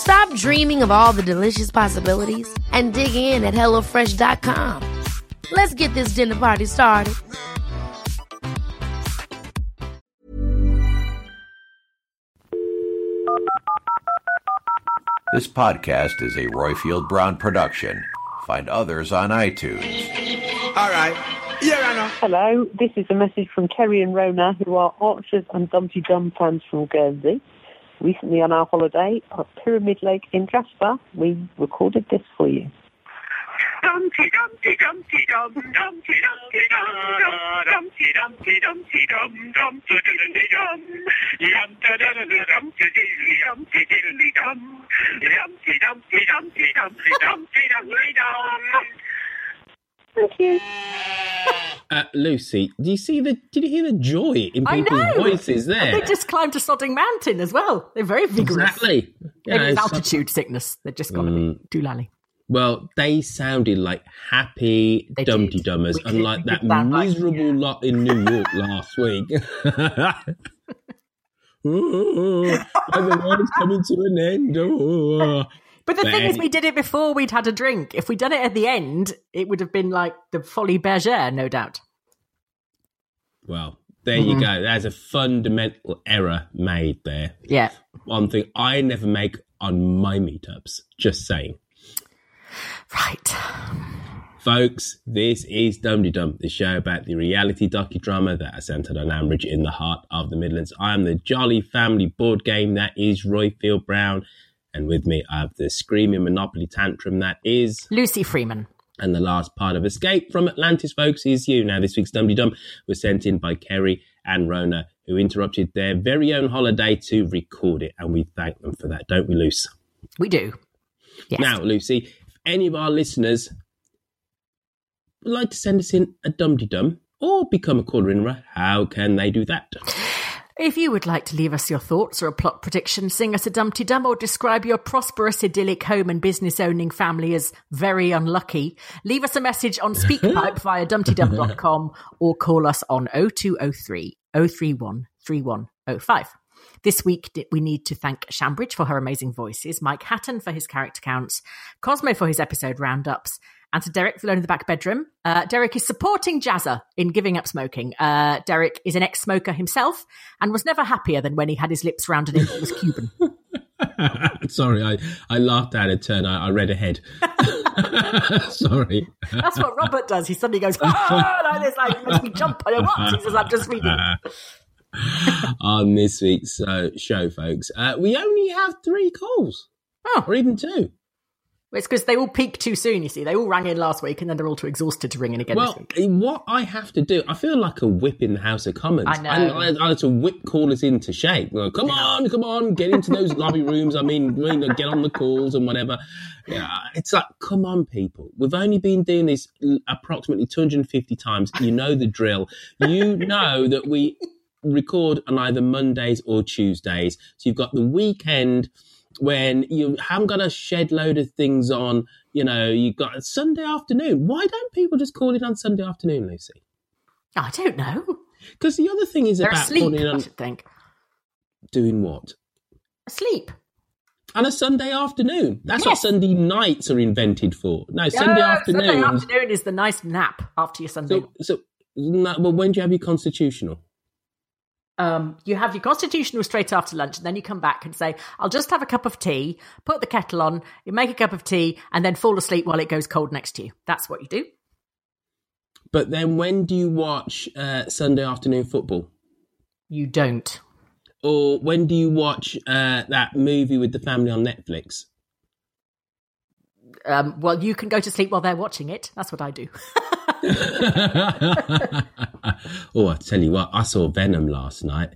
Stop dreaming of all the delicious possibilities and dig in at HelloFresh.com. Let's get this dinner party started. This podcast is a Royfield Brown production. Find others on iTunes. All right. Yeah, I know. Hello, this is a message from Terry and Rona, who are Archers and Dumpty Dum fans from Guernsey. Recently on our holiday at Pyramid Lake in Jasper, we recorded this for you. Dumpty Dumpty Dumpty Dum Dumpty Dumpty Dum Dumpty Dumpty Dumpty Dum Dumpty Dum Yum da da da Dumpty Dumpty Dum Dumpty Dumpty Dumpty Dumpty Dumpty Dumpty Dum Thank you. Uh, Lucy, do you see the? Did you hear the joy in people's voices there? They just climbed a sodding mountain as well. They're very vigorous. exactly. Yeah, Maybe it's altitude sickness. They're just got to be doolally. Well, they sounded like happy Dumpty. Dummers, unlike that sound like- miserable lot in New York last week. oh, and the world's coming to an end. Oh. But the But thing is, we did it before we'd had a drink. If we'd done it at the end, it would have been like the Folie Bergère, no doubt. Well, there Mm-hmm. you go. There's a fundamental error made there. Yeah. One thing I never make on my meetups. Just saying. Right. Folks, this is Dumpty Dum, the show about the reality docudrama that is centered on Ambridge in the heart of the Midlands. I am the jolly family board game that is Royfield Brown, and with me I have the screaming Monopoly tantrum that is, Lucy Freeman. and the last part of Escape from Atlantis, folks, is you. Now, this week's Dumpty Dum was sent in by Kerry and Rona, who interrupted their very own holiday to record it, and we thank them for that, don't we, Luce? We do. Yes. Now, Lucy, if any of our listeners would like to send us in a Dumpty Dum or become a caller in how can they do that? If you would like to leave us your thoughts or a plot prediction, sing us a Dumpty Dum, or describe your prosperous, idyllic home and business owning family as very unlucky, leave us a message on SpeakPipe via dumptydum.com or call us on 0203 031 3105. This week, we need to thank Shambridge for her amazing voices, Mike Hatton for his character counts, Cosmo for his episode roundups, and to Derek for Alone in the Back Bedroom. Uh, Derek is supporting Jazza in giving up smoking. Uh, Derek is an ex smoker himself and was never happier than when he had his lips rounded in it was Cuban. Sorry, I, I laughed out of turn. I, I read ahead. Sorry. That's what Robert does. He suddenly goes, ah, like this, like, makes me jump. I know what. He says, I'm just reading. On this week's uh, show, folks, uh, we only have three calls, Oh, or even two. It's because they all peaked too soon, you see. They all rang in last week and then they're all too exhausted to ring in again this Well, week. eh, what I have to do, I feel like a whip in the House of Commons. I know. I, I had to whip callers into shape. Like, come on, come on, get into those lobby rooms. I mean, you know, get on the calls and whatever. Yeah, it's like, come on, people. We've only been doing this approximately 250 times. You know the drill. You know that we record on either Mondays or Tuesdays. So you've got the weekend when you haven't got a shed load of things on. You know, you've got a Sunday afternoon. Why don't people just call it on Sunday afternoon, Lucy? I don't know. Because the other thing is They're about asleep, calling I on should think. doing what? Asleep. On a Sunday afternoon. That's what Sunday nights are invented for. No, Sunday No, afternoons. Sunday afternoon is the nice nap after your Sunday. So, so no, well, when do you have your constitutional? Um, you have your constitutional straight after lunch, and then you come back and say, I'll just have a cup of tea, put the kettle on, you make a cup of tea, and then fall asleep while it goes cold next to you. That's what you do. But then when do you watch uh, Sunday afternoon football? You don't. Or when do you watch uh, that movie with the family on Netflix? Um, well, you can go to sleep while they're watching it. That's what I do. oh, I tell you what, I saw Venom last night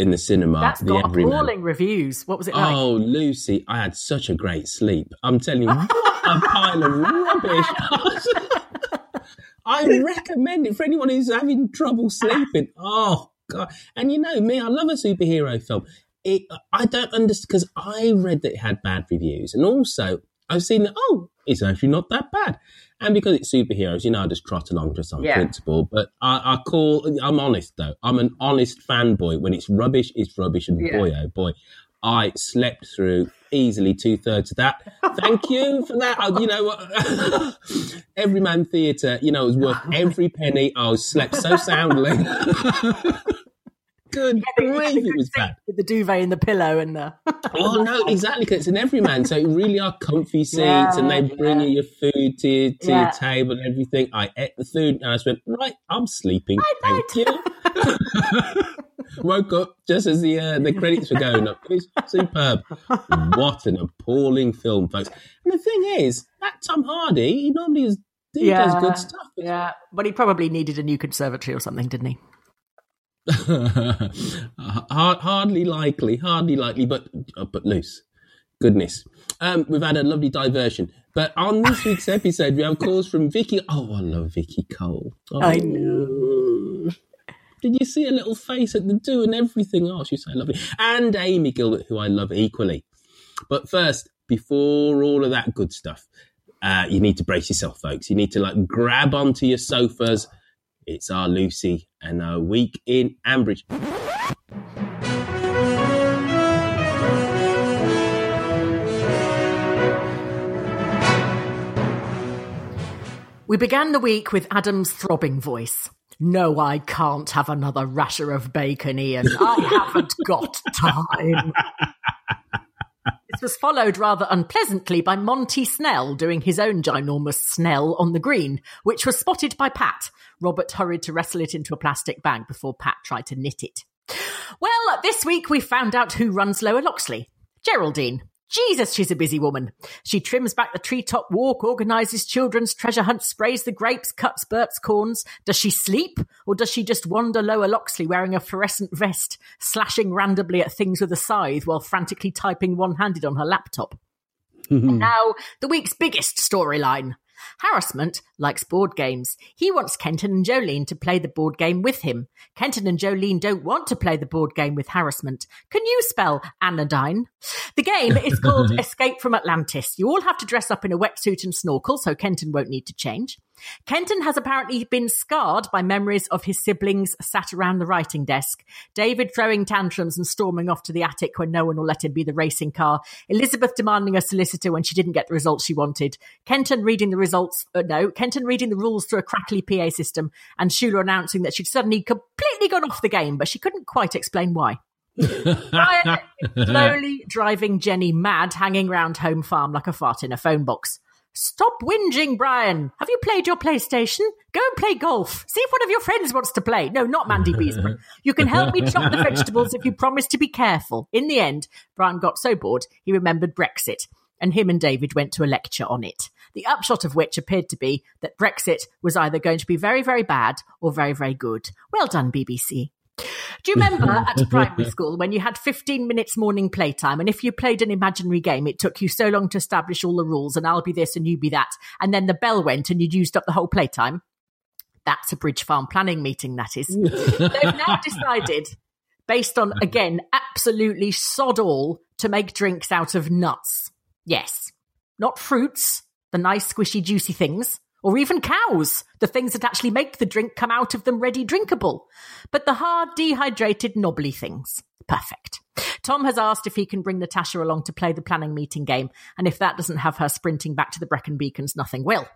in the cinema. That's the got Everyman. appalling reviews. What was it like? Oh, Lucy, I had such a great sleep. I'm telling you, what a pile of rubbish. I recommend it for anyone who's having trouble sleeping. Oh, God. And you know me, I love a superhero film. It, I don't understand because I read that it had bad reviews. And also, I've seen that, oh, it's actually not that bad. And because it's superheroes, you know, I just trot along just on Yeah. principle. But I, I call, I'm honest though. I'm an honest fanboy. When it's rubbish, it's rubbish. And Yeah. boy, oh boy, I slept through easily two thirds of that. Thank you for that. I, you know what? Everyman Theatre, you know, it was worth every penny. I slept so soundly. Good grief, it was bad. With the duvet and the pillow and the. Oh no, exactly, because it's an everyman, so it really are comfy seats, and they Yeah, bring you your food to, your- to Yeah. your table and everything. I ate the food, and I just went right. I'm sleeping. Thank you. Woke up just as the uh, the credits were going up. It was superb. What an appalling film, folks! And the thing is, that Tom Hardy, he normally is, he does good stuff. Yeah, but he probably needed a new conservatory or something, didn't he? Hard, hardly likely, hardly likely, but uh, but Luce. Goodness, um, we've had a lovely diversion. But on this week's episode, we have calls from Vicky. Oh, I love Vicky Cole. Oh. I know. Did you see a little face at the do and everything? Oh, she's so lovely. And Amy Gilbert, who I love equally. But first, before all of that good stuff, uh, you need to brace yourself, folks. You need to like grab onto your sofas. It's our Lucy and our week in Ambridge. We began the week with Adam's throbbing voice. No, I can't have another rasher of bacon, Ian. I haven't got time. This was followed rather unpleasantly by Monty Snell doing his own ginormous Snell on the green, which was spotted by Pat. Robert hurried to wrestle it into a plastic bag before Pat tried to knit it. Well, this week we found out who runs Lower Loxley. Geraldine. Jesus, she's a busy woman. She trims back the treetop walk, organises children's treasure hunt, sprays the grapes, cuts Bert's corns. Does she sleep? Or does she just wander Lower Loxley wearing a fluorescent vest, slashing randomly at things with a scythe while frantically typing one handed on her laptop? And now, the week's biggest storyline. Harrison likes board games. He wants Kenton and Jolene to play the board game with him. Kenton and Jolene don't want to play the board game with Harrison. Can you spell anodyne? The game is called Escape from Atlantis. You all have to dress up in a wetsuit and snorkel, so Kenton won't need to change. Kenton has apparently been scarred by memories of his siblings sat around the writing desk. David throwing tantrums and storming off to the attic when no one will let him be the racing car. Elizabeth demanding a solicitor when she didn't get the results she wanted. Kenton reading the results, uh, no, Kenton reading the rules through a crackly PA system and Shula announcing that she'd suddenly completely gone off the game, but she couldn't quite explain why. Slowly driving Jenny mad, hanging round home farm like a fart in a phone box. Stop whinging, Brian. Have you played your PlayStation? Go and play golf. See if one of your friends wants to play. No, not Mandy Beesborough. You can help me chop the vegetables if you promise to be careful. In the end, Brian got so bored he remembered Brexit, and him and David went to a lecture on it. The upshot of which appeared to be that Brexit was either going to be very, very bad or very, very good. Well done, BBC. Do you remember at primary school when you had 15 minutes morning playtime and if you played an imaginary game, it took you so long to establish all the rules and I'll be this and you be that, and then the bell went and you'd used up the whole playtime? That's a Bridge Farm planning meeting, that is. They've now decided, based on, again, absolutely sod all, to make drinks out of nuts. Yes. Not fruits, the nice, squishy, juicy things, or even cows, the things that actually make the drink come out of them ready drinkable, but the hard, dehydrated, knobbly things. Perfect. Tom has asked if he can bring Natasha along to play the planning meeting game, and if that doesn't have her sprinting back to the Brecon Beacons, nothing will.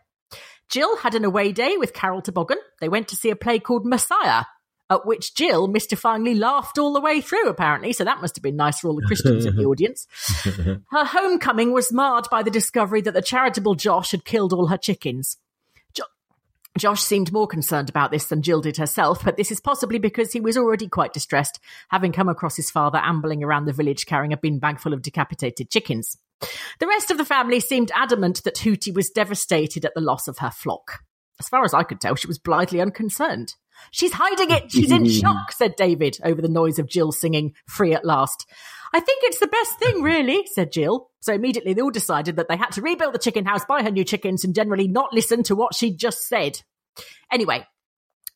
Jill had an away day with Carol Toboggan. They went to see a play called Messiah. at which Jill mystifyingly laughed all the way through, apparently. So that must have been nice for all the Christians in the audience. Her homecoming was marred by the discovery that the charitable Josh had killed all her chickens. Jo- Josh seemed more concerned about this than Jill did herself, but this is possibly because he was already quite distressed, having come across his father ambling around the village carrying a bin bag full of decapitated chickens. The rest of the family seemed adamant that Hootie was devastated at the loss of her flock. As far as I could tell, she was blithely unconcerned. She's hiding it. She's in shock, said David over the noise of Jill singing Free at Last. I think it's the best thing, really, said Jill. So immediately they all decided that they had to rebuild the chicken house, buy her new chickens, and generally not listen to what she'd just said. Anyway,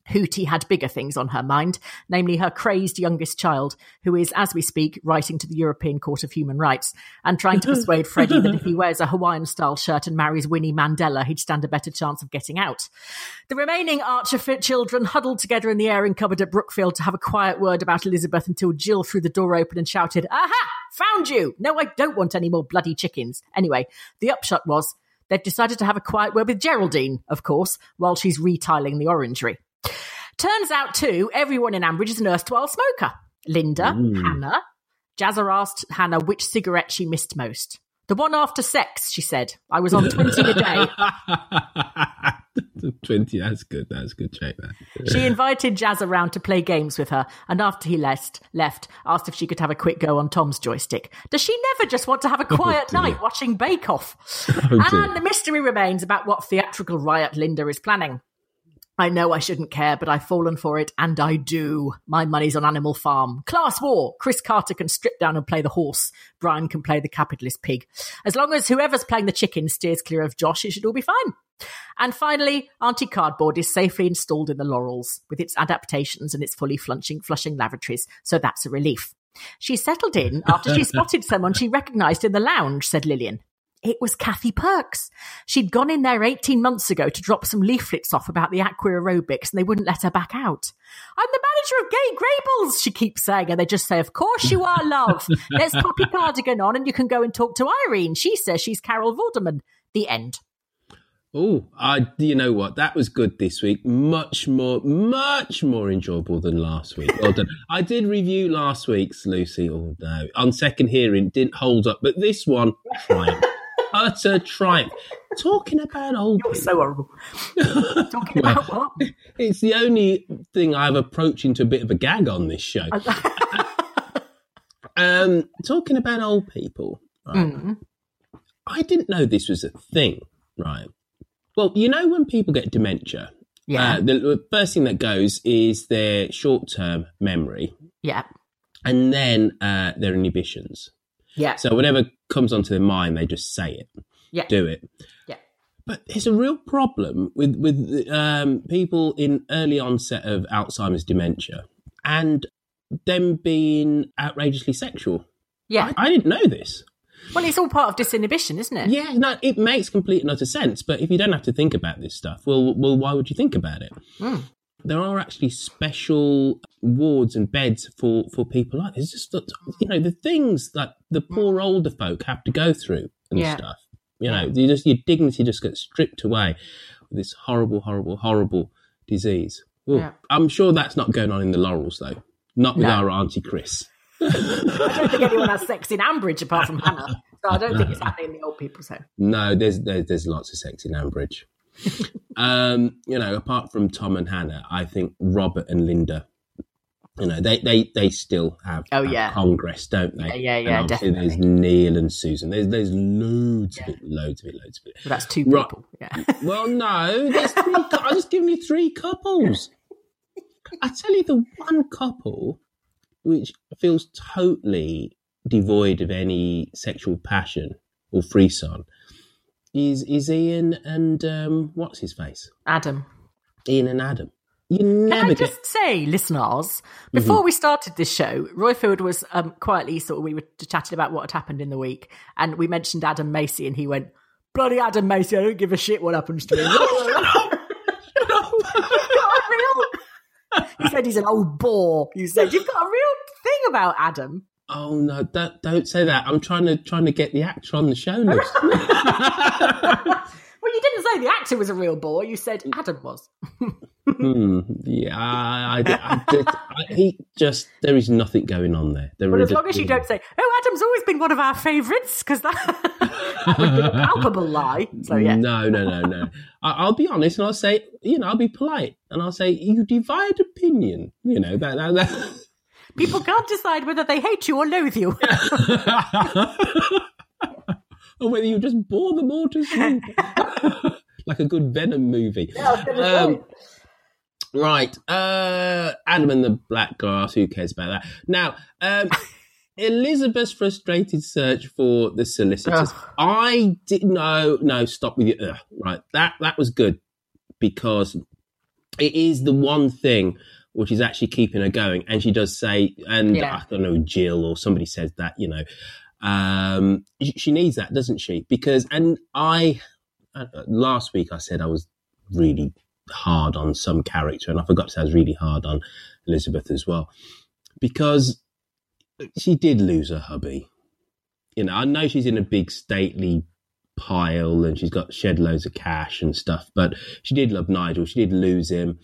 Hootie had bigger things on her mind, namely her crazed youngest child, who is, as we speak, writing to the European Court of Human Rights and trying to persuade Freddie that if he wears a Hawaiian style shirt and marries Winnie Mandela, he'd stand a better chance of getting out. The remaining Archer fit children huddled together in the airing cupboard at Brookfield to have a quiet word about Elizabeth until Jill threw the door open and shouted, Aha! Found you! No, I don't want any more bloody chickens. Anyway, the upshot was they've decided to have a quiet word with Geraldine, of course, while she's retiling the orangery. Turns out, too, everyone in Ambridge is an erstwhile smoker. Linda, mm. Hannah. Jazza asked Hannah which cigarette she missed most. The one after sex, she said. I was on 20 a day. 20, that's good. That's good. Check that. She invited Jazz around to play games with her, and after he left, left, asked if she could have a quick go on Tom's joystick. Does she never just want to have a oh, quiet dear. night watching Bake Off? Oh, and the mystery remains about what theatrical riot Linda is planning. I know I shouldn't care, but I've fallen for it, and I do. My money's on Animal Farm. Class war. Chris Carter can strip down and play the horse. Brian can play the capitalist pig. As long as whoever's playing the chicken steers clear of Josh, it should all be fine. And finally, Auntie Cardboard is safely installed in the Laurels with its adaptations and its fully flushing, flushing lavatories, so that's a relief. She settled in after she spotted someone she recognised in the lounge, said Lilian. It was Kathy Perks. She'd gone in there 18 months ago to drop some leaflets off about the aqua aerobics and they wouldn't let her back out. I'm the manager of Grey Gables, she keeps saying, and they just say, Of course you are, love. Let's pop your cardigan on and you can go and talk to Irene. She says she's Carol Vorderman. The end. Oh, I. You know what? That was good this week. Much more, much more enjoyable than last week. Well done. I did review last week's Lucy. Oh no, on second hearing, didn't hold up, but this one triumph, utter triumph. Talking about old. People. You're so horrible. Talking Well, about what? It's the only thing I've approached into a bit of a gag on this show. um, talking about old people, right? Mm. I didn't know this was a thing, right? Well, you know when people get dementia, Yeah. uh, the, first thing that goes is their short-term memory, yeah. and then uh, their inhibitions. Yeah. So whatever comes onto their mind, they just say it, yeah. do it. Yeah. But it's a real problem with with um, people in early onset of Alzheimer's dementia, and them being outrageously sexual. Yeah. I, I didn't know this. Well, it's all part of disinhibition, isn't it? Yeah, no, it makes complete and utter sense. But if you don't have to think about this stuff, well, well, why would you think about it? Mm. There are actually special wards and beds for for people like this. It's just that, you know the things that the poor mm. older folk have to go through and Yeah. stuff. You know, you just your dignity just gets stripped away with this horrible, horrible, horrible disease. Yeah. I'm sure that's not going on in the Laurels though. Not with No. our auntie Chris. I don't think anyone has sex in Ambridge apart from Hannah. So I don't think it's happening in the old people's home. No, there's there's, there's lots of sex in Ambridge. Um, you know, apart from Tom and Hannah, I think Robert and Linda, you know, they they, they still have, Oh, have yeah. Congress, don't they? Yeah, yeah, yeah, obviously There's. Neil and Susan. There's there's loads of it, loads of it, loads of it. So that's two Right. people. Yeah. Well, no, there's three. I'm just giving you three couples. I tell you, the one couple which feels totally devoid of any sexual passion or frisson is is Ian and um, what's his face? Adam. Ian and Adam. You Can never I get. just say, listeners, before we started this show, Royfield was um, quietly sort of, we were chatting about what had happened in the week, and we mentioned Adam Macy, and he went, Bloody Adam Macy, I don't give a shit what happens to him. he said he's an old bore. You said, You've got a real thing about Adam. Oh no! Don't don't say that. I'm trying to trying to get the actor on the show list. Well, you didn't say the actor was a real boy. You said Adam was. Hmm, yeah, I, I, I, I- he just there is nothing going on there. There But as long as you don't say, "Oh, Adam's always been one of our favourites," because that, that would be a palpable lie. So yeah, No, no, no, no. I, I'll be honest and I'll say, you know, I'll be polite and I'll say, you divide opinion. You know that. that, that. People can't decide whether they hate you or loathe you. or whether you just bore them all to sleep, like a good Venom movie. Um, right, uh, Adam and the Black Glass. Who cares about that? Now, um, Elizabeth's frustrated search for the solicitors. I didn't know. No, stop with you. Ugh, right, that that was good because it is the one thing which is actually keeping her going. And she does say, and Yeah. I don't know, Jill or somebody says that, you know, um, she, needs that, doesn't she? Because, and I, uh, last week I said I was really hard on some character, and I forgot to say I was really hard on Elizabeth as well, because she did lose her hubby. You know, I know she's in a big stately pile and she's got shed loads of cash and stuff, but she did love Nigel. She did lose him.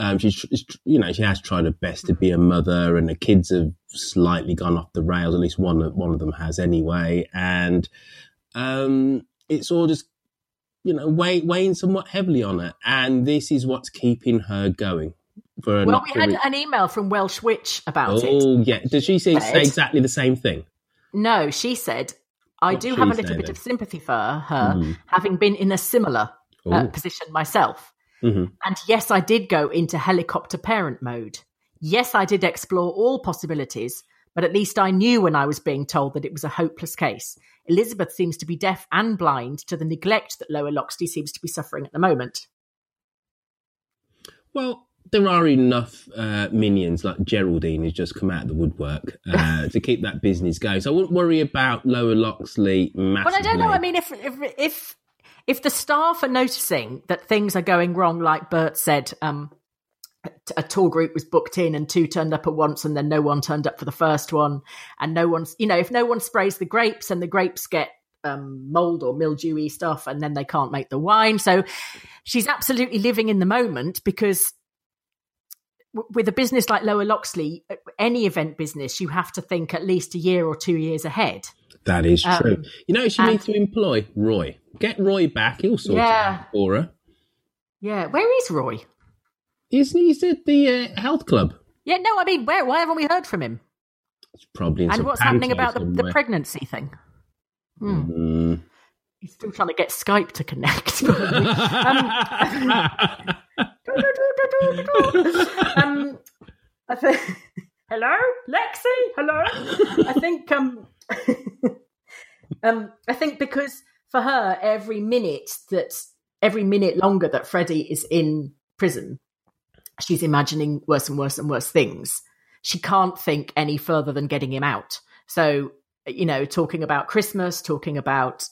Um, she's, you know, she has tried her best to be a mother, and the kids have slightly gone off the rails. At least one, one of them has anyway, and um, it's all just, you know, weigh, weighing somewhat heavily on her, and this is what's keeping her going. For well, we had an email from Welsh Witch about it. oh yeah, does she say, Said- exactly the same thing? No, she said, I What's do have a little bit then? of sympathy for her, Mhm. having been in a similar uh, position myself. Mhm. And yes, I did go into helicopter parent mode. Yes, I did explore all possibilities, but at least I knew when I was being told that it was a hopeless case. Elizabeth seems to be deaf and blind to the neglect that Lower Loxley seems to be suffering at the moment. Well, there are enough uh, minions like Geraldine who's just come out of the woodwork uh, to keep that business going. So I wouldn't worry about Lower Loxley massively. But I don't know. I mean, if if if if the staff are noticing that things are going wrong, like Bert said, um, a- tour group was booked in and two turned up at once, and then no one turned up for the first one, and no one's, you know, if no one sprays the grapes and the grapes get um, mold or mildewy stuff, and then they can't make the wine. So she's absolutely living in the moment because with a business like Lower Loxley, uh, any event business, you have to think at least a year or two years ahead. that is um, true. You know, she and- needs to employ Roy. Get Roy back. He'll sort Yeah. it out for her. Yeah, where is Roy? Isn't he at the uh, health club. Yeah, no, I mean, where? Why haven't we heard from him? It's probably in and what's happening about the, the pregnancy thing? Hmm. Mm. He's still trying to get Skype to connect. um, think. Hello, Lexi. Hello. I think. Um, um, I think because for her, every minute that every minute longer that Freddie is in prison, she's imagining worse and worse and worse things. She can't think any further than getting him out. So, you know, talking about Christmas, talking about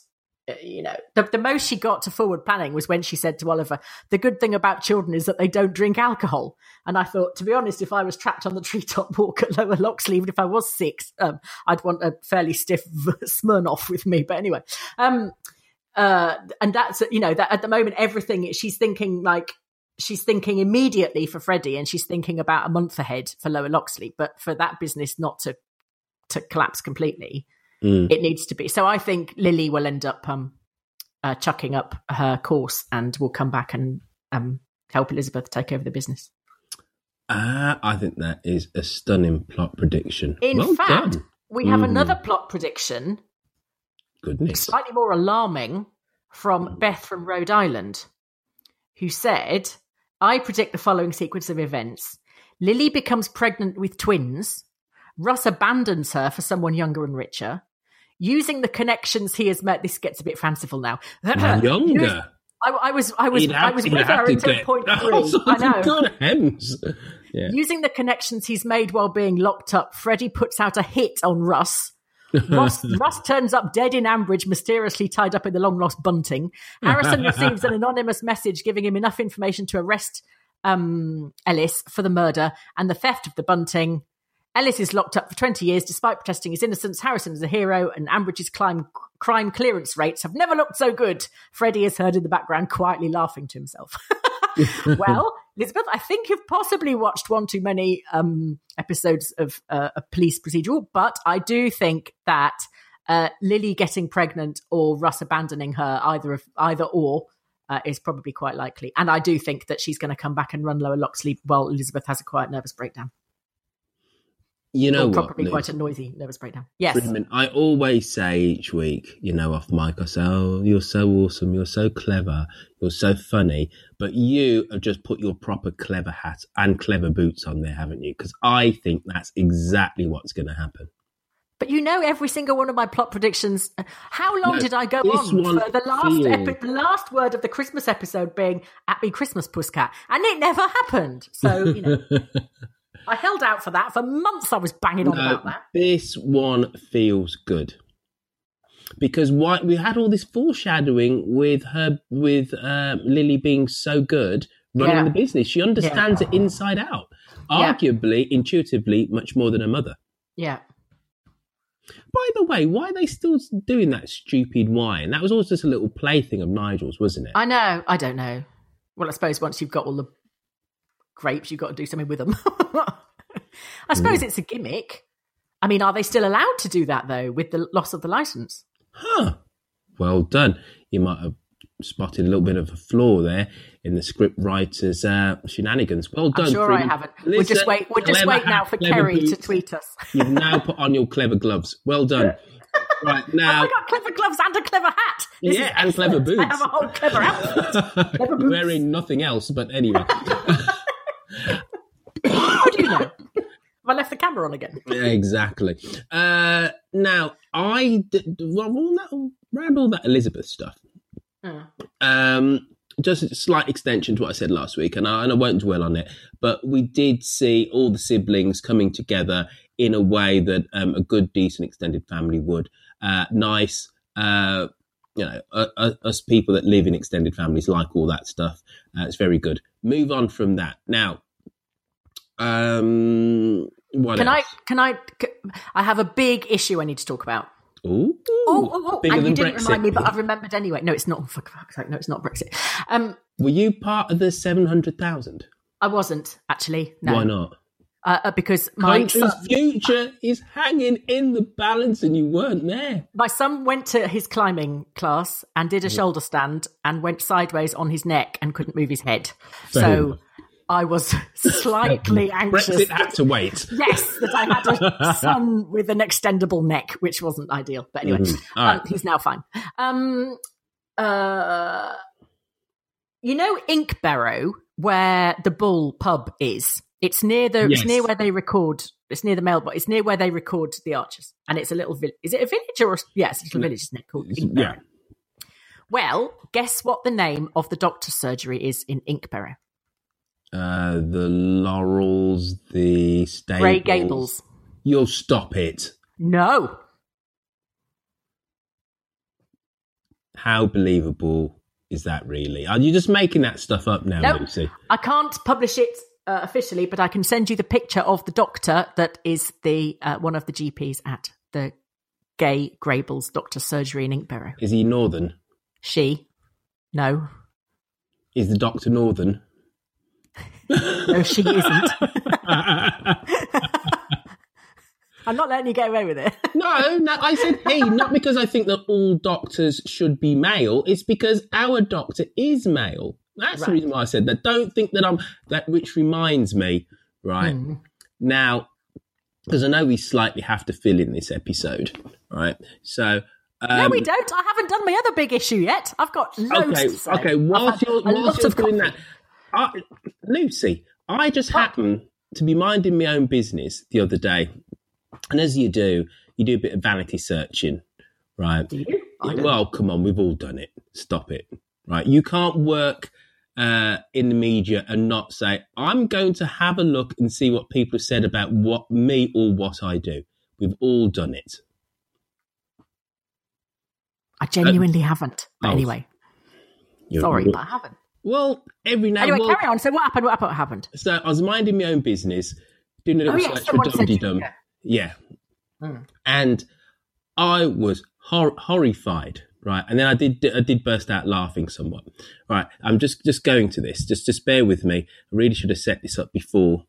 you know, the, the most she got to forward planning was when she said to Oliver, the good thing about children is that they don't drink alcohol. And I thought, to be honest, if I was trapped on the treetop walk at Lower Loxley, even if I was six, um, I'd want a fairly stiff Smirnoff with me. But anyway, um, uh, and that's, you know, that at the moment, everything she's thinking like, she's thinking immediately for Freddie and she's thinking about a month ahead for Lower Loxley. But for that business not to, to collapse completely, Mm. it needs to be. So I think Lily will end up um, uh, chucking up her course and will come back and um, help Elizabeth take over the business. Ah, I think that is a stunning plot prediction. In well fact, done. we have Mhm. another plot prediction, Goodness. slightly more alarming, from Beth from Rhode Island, who said, I predict the following sequence of events. Lily becomes pregnant with twins. Russ abandons her for someone younger and richer. Using the connections he has met, this gets a bit fanciful now. Younger. I, I was, I was, He'd I was with her until get three. I know. Hems. Yeah. Using the connections he's made while being locked up, Freddie puts out a hit on Russ. Russ, Russ turns up dead in Ambridge, mysteriously tied up in the long lost bunting. Harrison receives an anonymous message giving him enough information to arrest um, Ellis for the murder and the theft of the bunting. Ellis is locked up for 20 years despite protesting his innocence. Harrison is a hero, and Ambridge's crime, crime clearance rates have never looked so good. Freddie is heard in the background quietly laughing to himself. well, Elizabeth, I think you've possibly watched one too many um, episodes of uh, a police procedural, but I do think that uh, Lily getting pregnant or Russ abandoning her, either of either or, uh, is probably quite likely. And I do think that she's going to come back and run Lower Loxley while Elizabeth has a quiet nervous breakdown. You know what? probably Liz? quite a noisy nervous breakdown. Yes. I always say each week, you know, off mic, I say, "Oh, you're so awesome, you're so clever, you're so funny," but you have just put your proper clever hat and clever boots on there, haven't you? Because I think that's exactly what's going to happen. But you know every single one of my plot predictions. How long No, did I go on for the last epi- the last word of the Christmas episode being "Happy Christmas, Pusscat," and it never happened. So you know, I held out for that for months. I was banging on No, about that. this one feels good because why we had all this foreshadowing with her with um, Lily being so good running Yeah. the business. She understands it inside out, Yeah. arguably, intuitively, much more than her mother. Yeah. By the way, why are they still doing that stupid wine? That was always just a little plaything of Nigel's, wasn't it? I know. I don't know. Well, I suppose once you've got all the grapes, you've got to do something with them. I suppose it's a gimmick. I mean, are they still allowed to do that though, with the loss of the license? Huh. Well done. You might have spotted a little bit of a flaw there in the script writer's uh, shenanigans. Well done. I'm sure I haven't. We'll just wait. We'll just wait now for Kerry to boots. tweet us. You've now put on your clever gloves. Well done. right now, I got clever gloves and a clever hat. This yeah, and clever boots. I have a whole clever outfit. Clever boots. wearing nothing else. But anyway, How do you know? Have I left the camera on again? exactly. Uh, now I did, well, all that, around all that Elizabeth stuff. Um, just a slight extension to what I said last week, and I, and I won't dwell on it. But we did see all the siblings coming together in a way that um, a good, decent extended family would. Uh, nice, uh, you know, uh, uh, us people that live in extended families like all that stuff. Uh, it's very good. Move on from that now. Um, what Can I? Can I? I have a big issue I need to talk about. Ooh, Oh, oh, oh. and you didn't Brexit. remind me, but I've remembered anyway. No, it's not. For fuck's sake, no, it's not Brexit. Um, Were you part of the seven hundred thousand? I wasn't actually. No, Why not? Uh, uh, because my Country's son, future is hanging in the balance, and you weren't there. my son went to his climbing class and did a shoulder stand and went sideways on his neck and couldn't move his head. Fair so enough. I was slightly anxious. Brexit had to wait. Yes, that I had a son with an extendable neck, which wasn't ideal. But anyway, Mhm. Right. um, he's now fine. Um, uh, you know Inkberrow, where the Bull pub is. It's near the. Yes. It's near where they record. It's near the mailbox. It's near where they record the Archers, and it's a little. Vi- is it a village or? A, yes, it's a little village, isn't it? Called Inkberrow. Yeah, Well, guess what the name of the doctor's surgery is in Inkberrow? Uh, the Laurels, the stables. Grey Gables. You'll stop it. No. How believable is that? Really? Are you just making that stuff up now, Nope. Lucy? I can't publish it uh, officially, but I can send you the picture of the doctor that is the uh, one of the GPs at the Grey Gable's Doctor Surgery in Inkberrow. Is he northern? She, no, Is the doctor northern? no, she isn't. I'm not letting you get away with it. No, no, I said he, not because I think that all doctors should be male. It's because our doctor is male. That's the reason why I said that. Don't think that I'm that. Which reminds me, right Hmm. now, because I know we slightly have to fill in this episode, right? So. Um, no, we don't. I haven't done my other big issue yet. I've got loads Okay, to say. okay. Whilst you're, whilst you're of doing coffee. that, I, Lucy, I just happened to be minding my own business the other day, and as you do, you do a bit of vanity searching, right? Do you? Well, come on, we've all done it. Stop it, right? You can't work uh, in the media and not say, "I'm going to have a look and see what people have said about what me or what I do." We've all done it. I genuinely haven't. But oh. anyway, sorry, but I haven't. Well, every now Anyway, well, carry on. So what happened? What happened? So I was minding my own business doing a little Oh, yeah, search for said Dum. Yeah. Mm. And I was hor- horrified, right? And then I did I did burst out laughing somewhat. Right, I'm just just going to this. Just just bear with me. I really should have set this up before,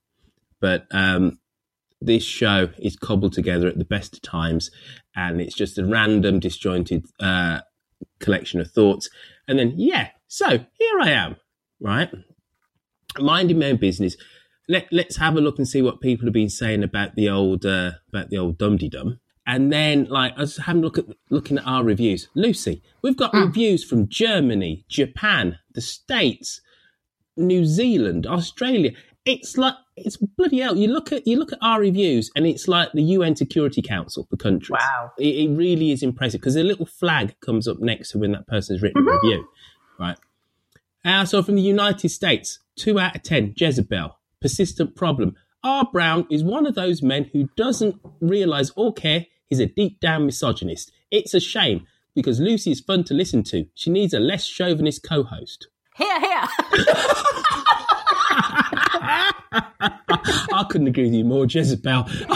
but um, this show is cobbled together at the best of times, and it's just a random, disjointed uh, collection of thoughts. And then, yeah, so here I am, right, minding my own business. Let, let's have a look and see what people have been saying about the old uh, about the old Dum Dum. And then, like, I was having a look at looking at our reviews. Lucy, we've got reviews from Germany, Japan, the States, New Zealand, Australia. It's like it's bloody hell. You look at you look at our reviews, and it's like the UN Security Council for countries. Wow. It, it really is impressive because a little flag comes up next to when that person's written a review, right? Uh, so from the United States, two out of ten, Jezebel, persistent problem. R. Brown is one of those men who doesn't realise or care he's a deep down misogynist. It's a shame because Lucy is fun to listen to. She needs a less chauvinist co host. Hear, hear. I couldn't agree with you more, Jezebel.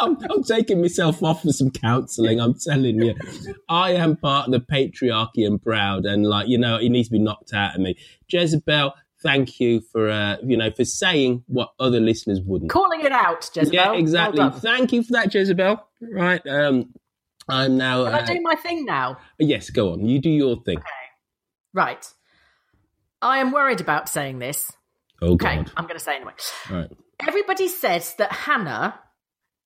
I'm, I'm taking myself off for some counselling. I'm telling you, I am part of the patriarchy and proud, and like you know, it needs to be knocked out of me. Jezebel, thank you for uh, you know for saying what other listeners wouldn't. Calling it out, Jezebel. Yeah, exactly. Well thank you for that, Jezebel. Right. Um, I'm now. Can Uh, I do my thing now? yes, go on. You do your thing. Right. I am worried about saying this. Oh Okay, God. I'm going to say anyway. All right. Everybody says that Hannah.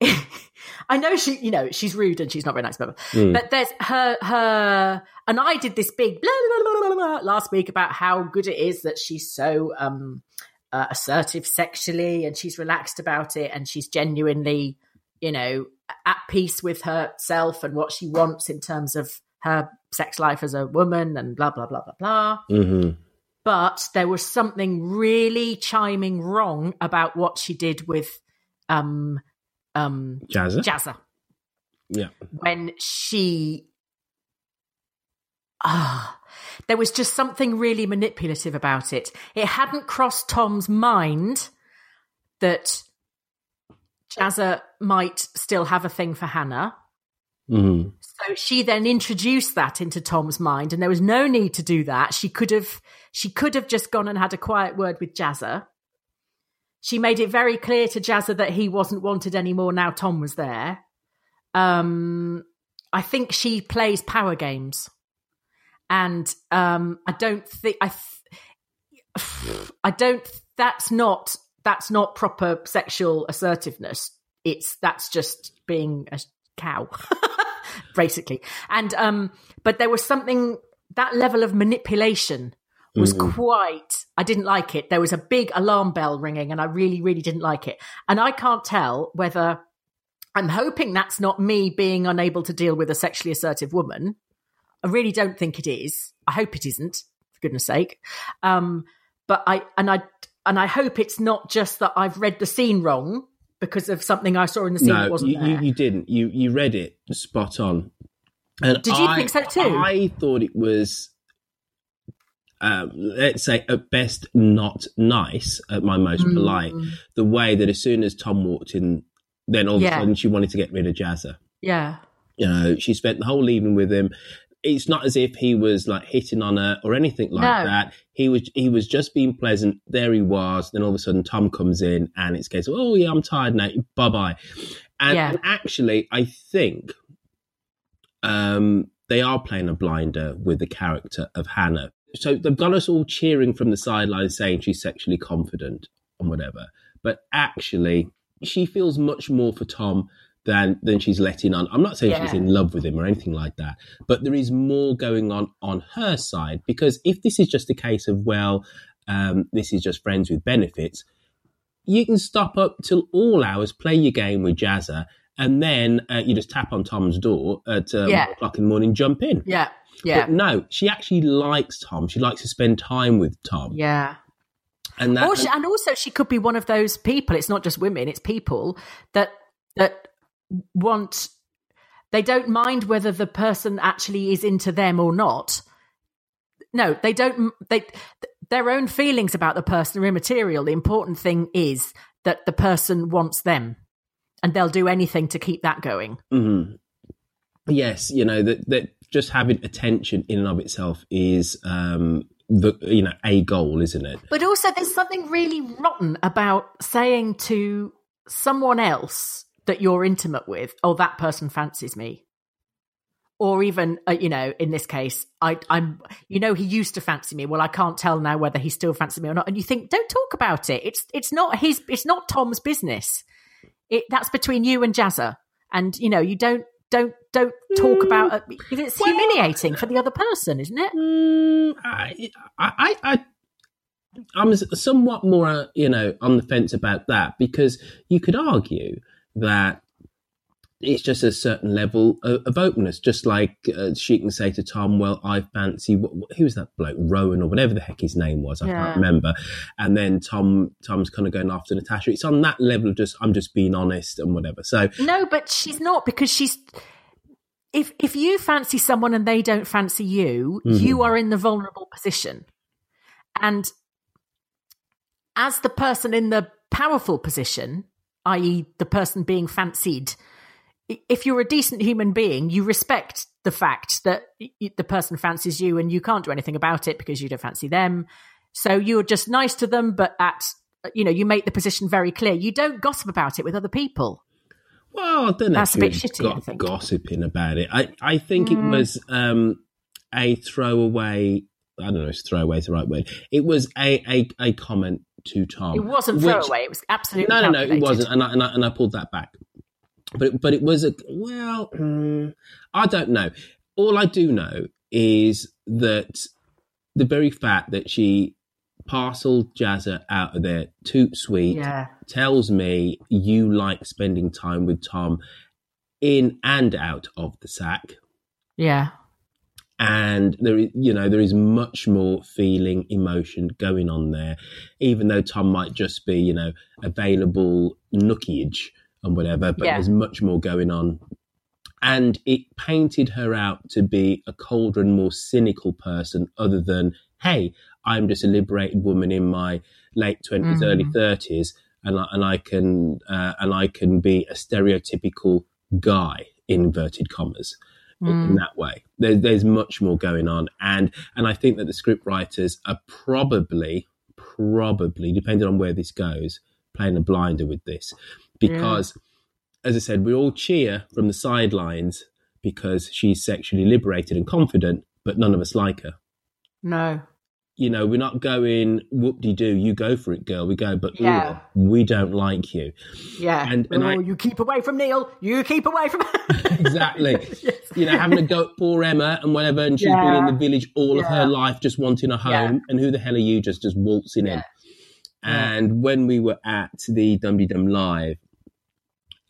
I know she, you know, she's rude and she's not very nice, but Mm. but there's her, her, and I did this big blah, blah, blah, blah, blah, last week about how good it is that she's so um, uh, assertive sexually and she's relaxed about it and she's genuinely, you know, at peace with herself and what she wants in terms of her sex life as a woman and blah blah blah blah blah hmm but there was something really chiming wrong about what she did with um um Jazza. Jazza yeah. when she ah there was just something really manipulative about it it hadn't crossed Tom's mind that Jazza might still have a thing for Hannah hmm so she then introduced that into Tom's mind, and there was no need to do that. She could have she could have just gone and had a quiet word with Jazza. She made it very clear to Jazza that he wasn't wanted anymore now Tom was there. Um, I think she plays power games, and um, I don't think I. Th- I don't. That's not. That's not proper sexual assertiveness. It's that's just being a cow, basically. And um, but there was something that level of manipulation was quite. I didn't like it. There was a big alarm bell ringing, and I really, really didn't like it. And I can't tell whether I'm hoping that's not me being unable to deal with a sexually assertive woman. I really don't think it is. I hope it isn't, for goodness sake. Um, but I and I and I hope it's not just that I've read the scene wrong because of something I saw in the scene that No, wasn't you, there. you, you didn't. You you read it spot on. And Did you I- think so too? I thought it was, um, let's say, at best not nice, at my most Mm. polite. The way that as soon as Tom walked in, then all of a sudden she wanted to get rid of Jazza. yeah, You know, she spent the whole evening with him. It's not as if he was like hitting on her or anything like No. that. He was he was just being pleasant. There he was. Then all of a sudden Tom comes in and it's case, oh yeah, I'm tired now. Bye bye. And, Yeah. and actually, I think um, they are playing a blinder with the character of Hannah. So they've got us all cheering from the sidelines, saying she's sexually confident and whatever. But actually, she feels much more for Tom than than she's letting on. I'm not saying she's in love with him or anything like that, but there is more going on on her side because if this is just a case of well, um, this is just friends with benefits, you can stop up till all hours, play your game with Jazza, and then uh, you just tap on Tom's door at uh, Yeah. one o'clock in the morning, jump in. yeah, yeah, But no, she actually likes Tom. She likes to spend time with Tom, yeah. and that she, and also, she could be one of those people. It's not just women; it's people that that want. They don't mind whether the person actually is into them or not. No, they don't. They their own feelings about the person are immaterial. The important thing is that the person wants them, and they'll do anything to keep that going. Mhm. Yes, you know that that just having attention in and of itself is um the you know a goal, isn't it? But also, there's something really rotten about saying to someone else that you're intimate with, "Oh, that person fancies me," or even, uh, you know, in this case, I, I'm, you know, he used to fancy me. Well, I can't tell now whether he still fancies me or not. And you think, don't talk about it. It's it's not his. It's not Tom's business. It that's between you and Jazza. And you know, you don't don't don't talk about it. It's Well- humiliating for the other person, isn't it? Mm, I, I, I, I'm somewhat more, uh, you know, on the fence about that because you could argue that it's just a certain level of, of openness. Just like uh, she can say to Tom, "Well, I fancy what, what- who was that bloke, Rowan or whatever the heck his name was. I Yeah. can't remember." And then Tom, Tom's kind of going after Natasha. It's on that level of just I'm just being honest and whatever. So No, but she's not because she's. If if you fancy someone and they don't fancy you, you are in the vulnerable position, and as the person in the powerful position, i.e., the person being fancied, if you're a decent human being, you respect the fact that the person fancies you and you can't do anything about it because you don't fancy them. So you're just nice to them, but at you know you make the position very clear. You don't gossip about it with other people. Well, I don't know That's a bit shitty, got gossiping about it. I, I think it Mm. was um, a throwaway. I don't know if throwaway is the right word. It was a, a, a comment to Tom. It wasn't which- throwaway. It was absolutely No, no, no, it wasn't, and I, and I and I pulled that back. But but it was a well. mm, I don't know. All I do know is that the very fact that she parceled Jazza out of there too sweet Yeah, tells me you like spending time with Tom in and out of the sack. yeah, And there is, you know, there is much more feeling, emotion going on there, even though Tom might just be, you know, available nookiage and whatever, but Yeah. there's much more going on. And it painted her out to be a colder and more cynical person, other than, hey, I'm just a liberated woman in my late 20s, Mhm. early 30s, and I, and I can uh, and I can be a stereotypical guy in inverted commas in- in Mm. that way. There, there's much more going on, and and I think that the script writers are probably probably depending on where this goes, playing a blinder with this because, as I said, we all cheer from the sidelines because she's sexually liberated and confident, but none of us like her. no, You know, we're not going whoop de doo, you go for it, girl. We go, but Yeah. ugh, we don't like you. yeah. And- and oh, I- you keep away from Neil. You keep away from. Her Exactly. You know, having to go at poor Emma and whatever, and she's been in the village all of her life just wanting a home. Yeah. And who the hell are you just just waltzing in? Yeah. And when we were at the Dum Dum Live,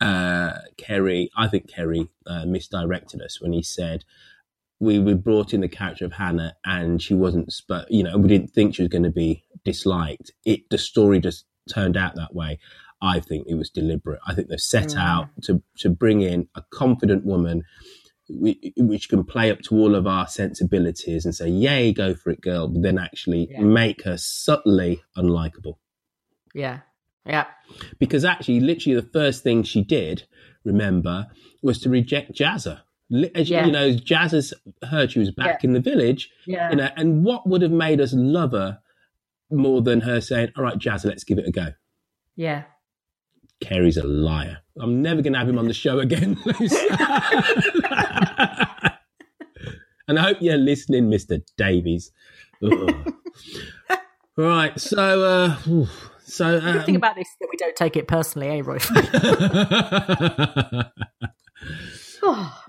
uh, Kerry, I think Kerry uh, misdirected us when he said we we brought in the character of Hannah and she wasn't, sp- you know, we didn't think she was going to be disliked. It the story just turned out that way. I think it was deliberate. I think they set Mm. out to to bring in a confident woman. Which can play up to all of our sensibilities and say, "Yay, go for it, girl!" But then actually Yeah. make her subtly unlikable yeah, yeah, because actually, literally, the first thing she did, remember, was to reject Jazza. Li- As you- Yeah. you know, Jazza's heard she was back in the village, yeah. you know, and what would have made us love her more than her saying, "All right, Jazz, let's give it a go." yeah. Kerry's a liar. I'm never going to have him on the show again. And I hope you're listening, Mr. Davies. Right, so uh, oof. so The um, thing about this is that we don't take it personally, eh, Roy? oh,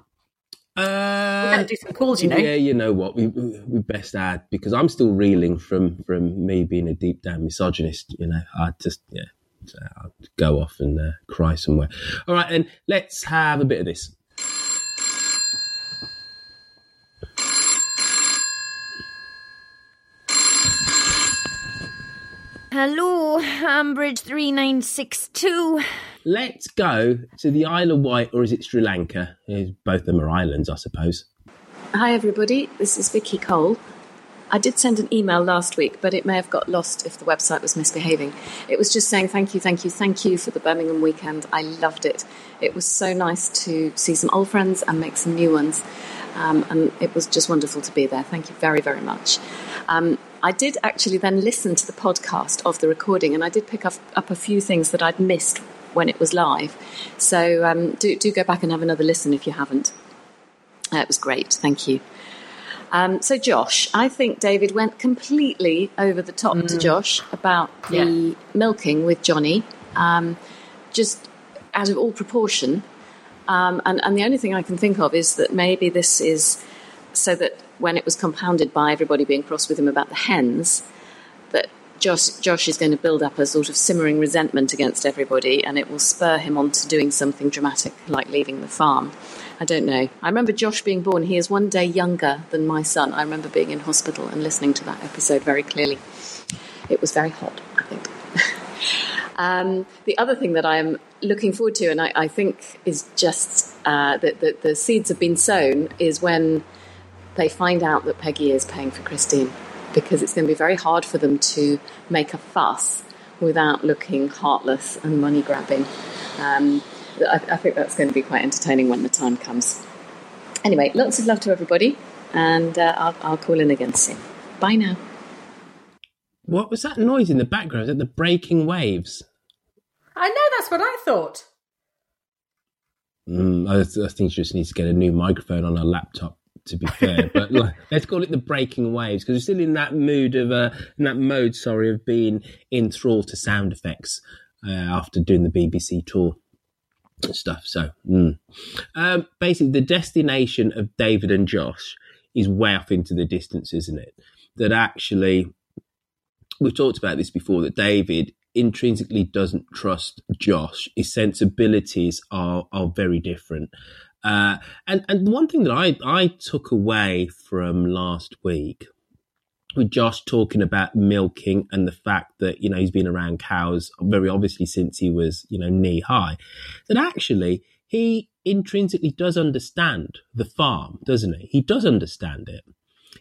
Uh, going to do some calls, you know. Yeah, you know what? We we best add because I'm still reeling from from me being a deep down misogynist. You know, I just yeah, so I'll go off and uh, cry somewhere. All right, then let's have a bit of this. Hello, Ambridge 3962. Let's go to the Isle of Wight, or is it Sri Lanka? Both of them are islands, I suppose. Hi, everybody. This is Vicky Cole. I did send an email last week, but it may have got lost if the website was misbehaving. It was just saying thank you, thank you, thank you for the Birmingham weekend. I loved it. It was so nice to see some old friends and make some new ones. Um, and it was just wonderful to be there. Thank you very, very much. Um, I did actually then listen to the podcast of the recording, and I did pick up, up a few things that I'd missed when it was live. So um, do, do go back and have another listen if you haven't. Uh, it was great. Thank you. Um, so, Josh, I think David went completely over the top mm. to Josh about the yeah. milking with Johnny, um, just out of all proportion. Um, and, and the only thing I can think of is that maybe this is so that when it was compounded by everybody being cross with him about the hens, Josh, Josh is going to build up a sort of simmering resentment against everybody, and it will spur him on to doing something dramatic like leaving the farm. I don't know. I remember Josh being born. He is one day younger than my son. I remember being in hospital and listening to that episode very clearly. It was very hot, I think. um, the other thing that I am looking forward to, and I, I think is just uh, that the, the seeds have been sown, is when they find out that Peggy is paying for Christine because it's going to be very hard for them to make a fuss without looking heartless and money grabbing. Um, I, I think that's going to be quite entertaining when the time comes. Anyway, lots of love to everybody, and uh, I'll, I'll call in again soon. Bye now. What was that noise in the background? Is that the breaking waves? I know that's what I thought. Mm, I, I, think she just needs to get a new microphone on her laptop. To be fair, but like, let's call it the breaking waves because we're still in that mood of uh, in that mode. Sorry, of being enthralled to sound effects uh, after doing the BBC tour stuff. So, mm. um, basically, the destination of David and Josh is way off into the distance, isn't it? That actually, we've talked about this before. That David intrinsically doesn't trust Josh. His sensibilities are are very different. Uh, and and one thing that I I took away from last week with Josh talking about milking and the fact that, you know, he's been around cows very obviously since he was, you know, knee high, that actually he intrinsically does understand the farm, doesn't he? He does understand it.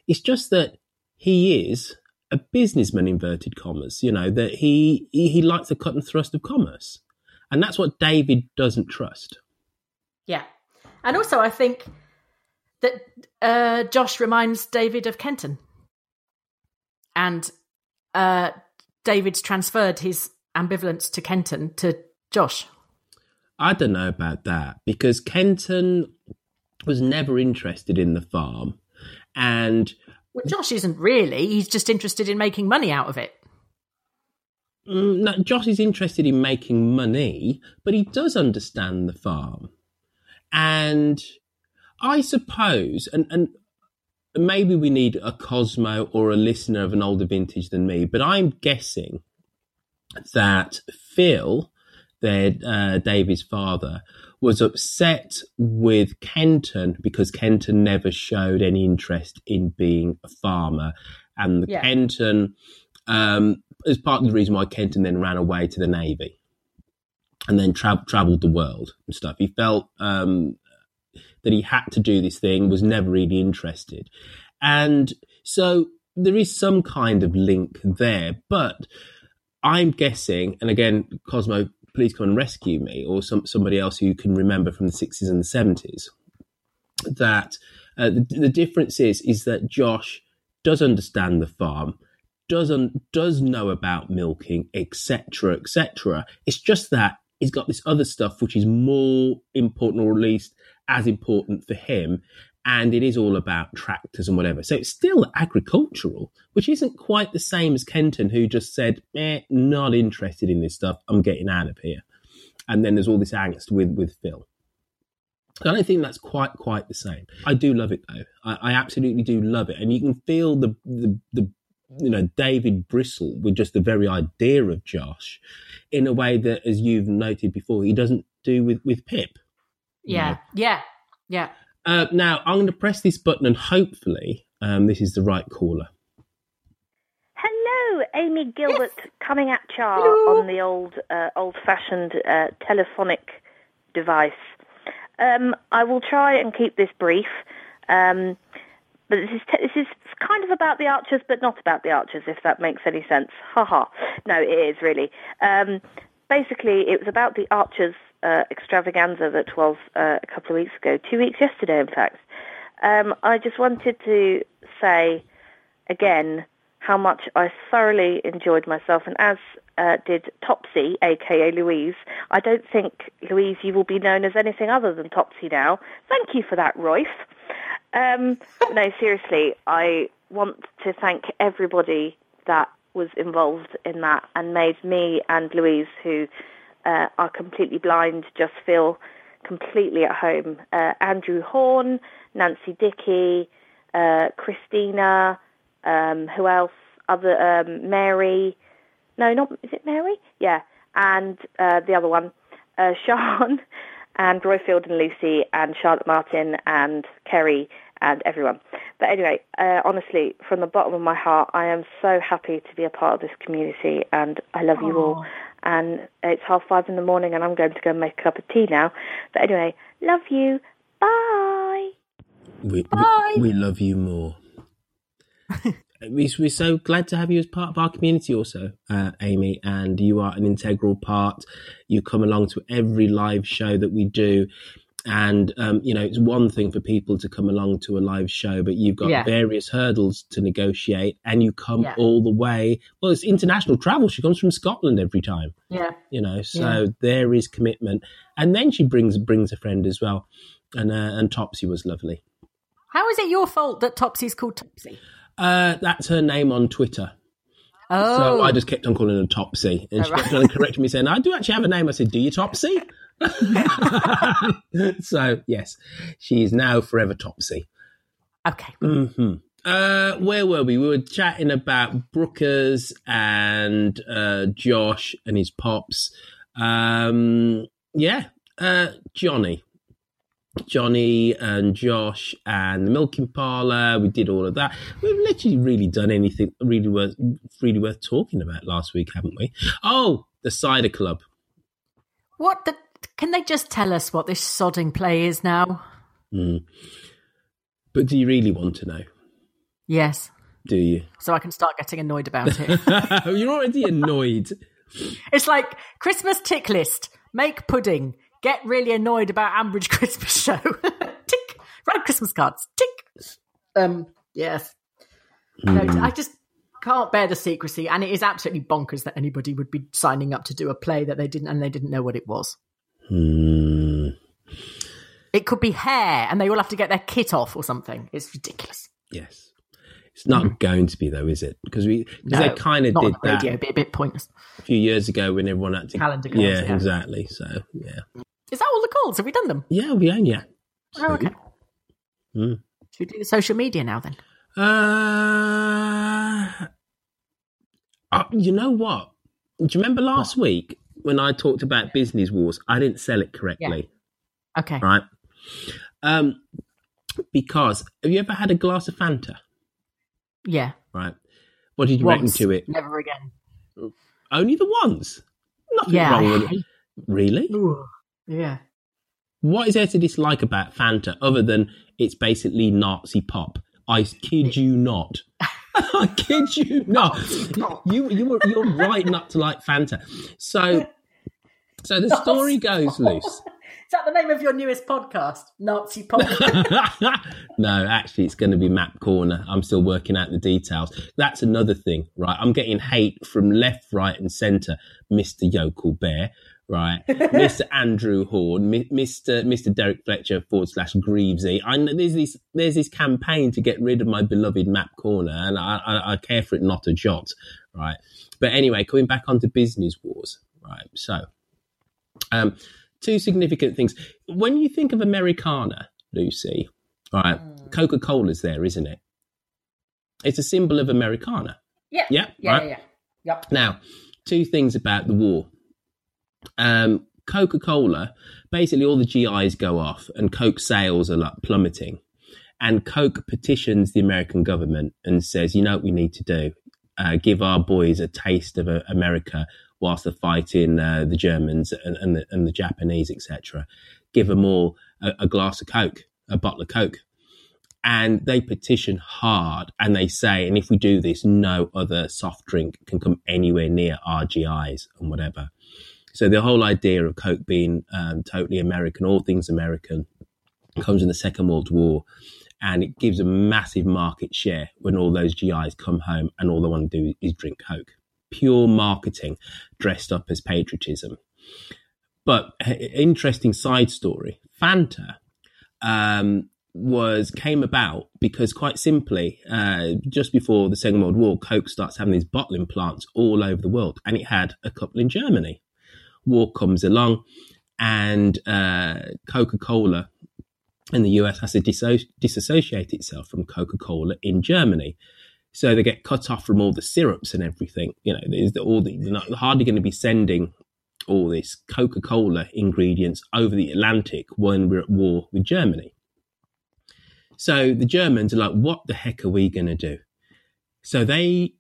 It's just that he is a businessman, inverted commas, you know, that he, he, he likes the cut and thrust of commerce. And that's what David doesn't trust. And also, I think that uh, Josh reminds David of Kenton and uh, David's transferred his ambivalence to Kenton to Josh. I don't know about that because Kenton was never interested in the farm, and well, Josh isn't really. He's just interested in making money out of it. Mm, no, Josh is interested in making money, but he does understand the farm, and I suppose, and and maybe we need a Cosmo or a listener of an older vintage than me, but I'm guessing that Phil, their uh, Davy's father, was upset with Kenton because Kenton never showed any interest in being a farmer, and the yeah. Kenton um, is part of the reason why Kenton then ran away to the navy and then tra- traveled the world and stuff. He felt um, that he had to do this thing, was never really interested. And so there is some kind of link there, but I'm guessing, and again, Cosmo, please come and rescue me, or some, somebody else who can remember from the 60s and the 70s, that uh, the, the difference is, is that Josh does understand the farm, doesn't does know about milking, etc., etc. It's just that he's got this other stuff which is more important, or at least as important for him. And it is all about tractors and whatever. So it's still agricultural, which isn't quite the same as Kenton, who just said, eh, not interested in this stuff. I'm getting out of here. And then there's all this angst with, with Phil. I don't think that's quite quite the same. I do love it though. I, I absolutely do love it, and you can feel the, the the you know David bristle with just the very idea of Josh, in a way that, as you've noted before, he doesn't do with with Pip. Yeah, yeah, yeah. Uh, now I'm going to press this button, and hopefully, um, this is the right caller. Hello, Amy Gilbert, yes. coming at you on the old, uh, old-fashioned uh, telephonic device. Um, I will try and keep this brief, um, but this is te- this is kind of about the Archers, but not about the Archers, if that makes any sense. Ha ha. No, it is really. Um, basically, it was about the Archers uh, extravaganza that was uh, a couple of weeks ago, two weeks yesterday, in fact. Um, I just wanted to say again how much I thoroughly enjoyed myself, and as uh, did Topsy, aka Louise. I don't think, Louise, you will be known as anything other than Topsy now. Thank you for that, Royce. Um, no, seriously, I want to thank everybody that was involved in that and made me and Louise, who uh, are completely blind, just feel completely at home. Uh, Andrew Horn, Nancy Dickey, uh, Christina, um, who else? Other um, Mary. No, not is it Mary? Yeah, and uh, the other one, uh, Sean, and Roifield and Lucy, and Charlotte Martin, and Kerry, and everyone. But anyway, uh, honestly, from the bottom of my heart, I am so happy to be a part of this community, and I love you all. And it's half five in the morning, and I'm going to go and make a cup of tea now. But anyway, love you. Bye. We, Bye. we, we love you more. we, we're so glad to have you as part of our community, also, uh, Amy. And you are an integral part. You come along to every live show that we do. And, um, you know, it's one thing for people to come along to a live show, but you've got Yeah. various hurdles to negotiate and you come Yeah. all the way. Well, it's international travel. She comes from Scotland every time Yeah. you know so Yeah. there is commitment and then she brings brings a friend as well and uh, and topsy was lovely How is it your fault that Topsy's called Topsy? uh that's her name on twitter Oh, so i just kept on calling her topsy and she Oh, kept right. on correcting me saying i do actually have a name i said do you topsy so yes she is now forever topsy okay hmm Uh, where were we? We were chatting about Brookers and uh, Josh and his pops. Um, yeah, uh, Johnny, Johnny and Josh and the milking parlor. We did all of that. We've literally really done anything really worth really worth talking about last week, haven't we? Oh, the cider club. what the? Can they just tell us what this sodding play is now? Mm. But do you really want to know? Yes, Do you? so I can start getting annoyed about it. You're already annoyed. it's like Christmas tick list: make pudding, get really annoyed about Ambridge Christmas show. tick, write Christmas cards. Tick. Um. Yes. No, I just can't bear the secrecy, and it is absolutely bonkers that anybody would be signing up to do a play that they didn't and they didn't know what it was. Hmm. It could be hair, and they all have to get their kit off or something. It's ridiculous. Yes. It's not going to be though, is it? Because we because No, they kind of did on the radio, that be a bit pointless. a few years ago when everyone had to Calendar girls, Yeah, yeah. exactly. So yeah, Is that all the calls? Have we done them? yeah, we own yeah. Oh, okay. Mm. Should we do the social media now then? Uh, uh, you know what? Do you remember last week when I talked about business wars? I didn't sell it correctly, Okay. right? Um, because have you ever had a glass of Fanta? Yeah. Right. What did you Once. reckon to it? Never again. Only the ones. Nothing Yeah, wrong with it. Really? Ooh. Yeah. What is there to dislike about Fanta other than it's basically Nazi pop? I kid you not. I kid you not. You you were you're right not to like Fanta. So so the story goes Luce. Is that the name of your newest podcast? Nazi pop. no, actually, it's going to be Map Corner. I'm still working out the details. That's another thing, right? I'm getting hate from left, right, and centre. Mr. Yokel Bear, right? Mr. Andrew Horn, Mr. Mr. Derek Fletcher forward slash Greavesy. I know there's this there's this campaign to get rid of my beloved Map Corner, and I, I, I care for it not a jot, right? But anyway, coming back onto business wars, right? So, um, two significant things. When you think of Americana, Lucy, right, Coca Cola's there, isn't it? It's a symbol of Americana. yeah. Yeah, Yeah. right. Yeah. yeah. Yep. Now, two things about the war. Um, Coca Cola, basically, all the GIs go off, and Coke sales are like plummeting. And Coke petitions the American government and says, you know what we need to do? Uh, give our boys a taste of uh, America whilst they're fighting uh, the Germans and, and, the, and the Japanese, etc. Give them all a, a glass of Coke, a bottle of Coke. and they petition hard and they say, and if we do this, no other soft drink can come anywhere near RGIs and whatever. So the whole idea of Coke being um, totally American, all things American, comes in the Second World War, and it gives a massive market share when all those GIs come home and all they want to do is drink Coke. Pure marketing dressed up as patriotism. But interesting side story: Fanta um, was came about because quite simply, uh, just before the Second World War, Coke starts having these bottling plants all over the world, and it had a couple in Germany. War comes along, and uh, Coca Cola in the US has to disso- disassociate itself from Coca Cola in Germany. So they get cut off from all the syrups and everything. You know, there's all the, they're hardly going to be sending all this Coca Cola ingredients over the Atlantic when we're at war with Germany. So the Germans are like, what the heck are we going to do? So they,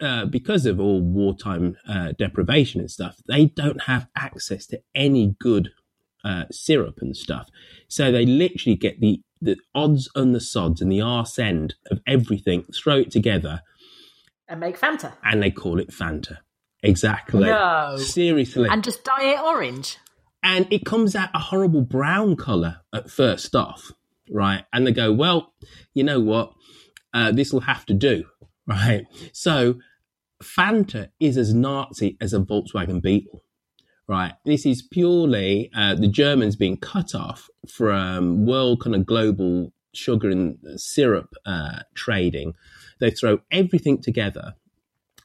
uh, because of all wartime uh, deprivation and stuff, they don't have access to any good uh, syrup and stuff. So they literally get the, the odds and the sods and the arse end of everything, throw it together. And make Fanta. And they call it Fanta. Exactly. No. Seriously. And just dye it orange. And it comes out a horrible brown colour at first off right? And they go, well, you know what? Uh, this will have to do, right? So Fanta is as Nazi as a Volkswagen Beetle, right? This is purely uh, the Germans being cut off from world kind of global sugar and syrup uh, trading. They throw everything together.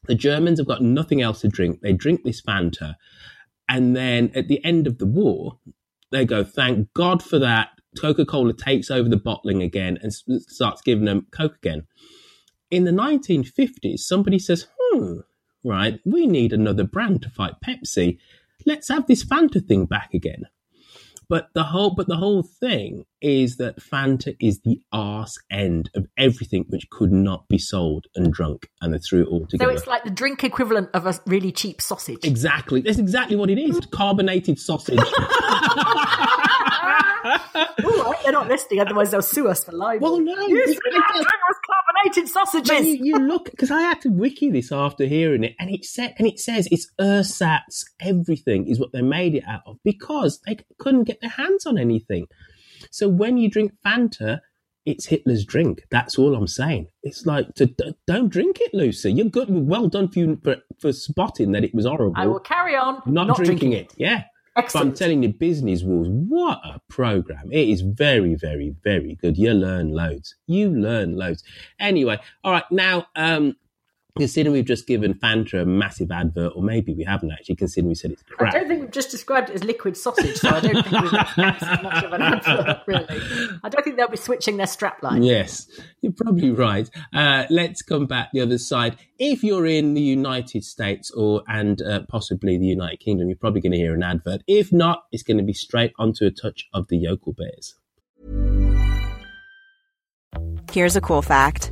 The Germans have got nothing else to drink. They drink this Fanta. And then at the end of the war, they go, thank God for that. Coca Cola takes over the bottling again and starts giving them Coke again. In the 1950s, somebody says, hmm, right, we need another brand to fight Pepsi. Let's have this Fanta thing back again. But the whole, but the whole thing is that Fanta is the arse end of everything which could not be sold and drunk, and they threw it all together. So it's like the drink equivalent of a really cheap sausage. Exactly, that's exactly what it is. Carbonated sausage. oh, they're not listening, otherwise they'll sue us for libel. Well, no, you it's- said carbonated sausages. you, you look because I had to wiki this after hearing it, and it said and it says it's ersatz. Everything is what they made it out of because they couldn't get their hands on anything. So when you drink Fanta, it's Hitler's drink. That's all I'm saying. It's like to don't drink it, Lucy. You're good. Well done for you for, for spotting that it was horrible. I will carry on not, not, drinking, drinking it. Yeah. Excellent. But I'm telling you, business wars. What a program! It is very, very, very good. You learn loads. You learn loads. Anyway, all right. Now, um, considering we've just given Fanta a massive advert, or maybe we haven't actually, considering we said it's I don't think we've just described it as liquid sausage, so I don't think we've got much of an advert, really. I don't think they'll be switching their strapline. Yes, you're probably right. Uh, let's come back the other side. If you're in the United States or and uh, possibly the United Kingdom, you're probably going to hear an advert. If not, it's going to be straight onto a touch of the yokel bears. Here's a cool fact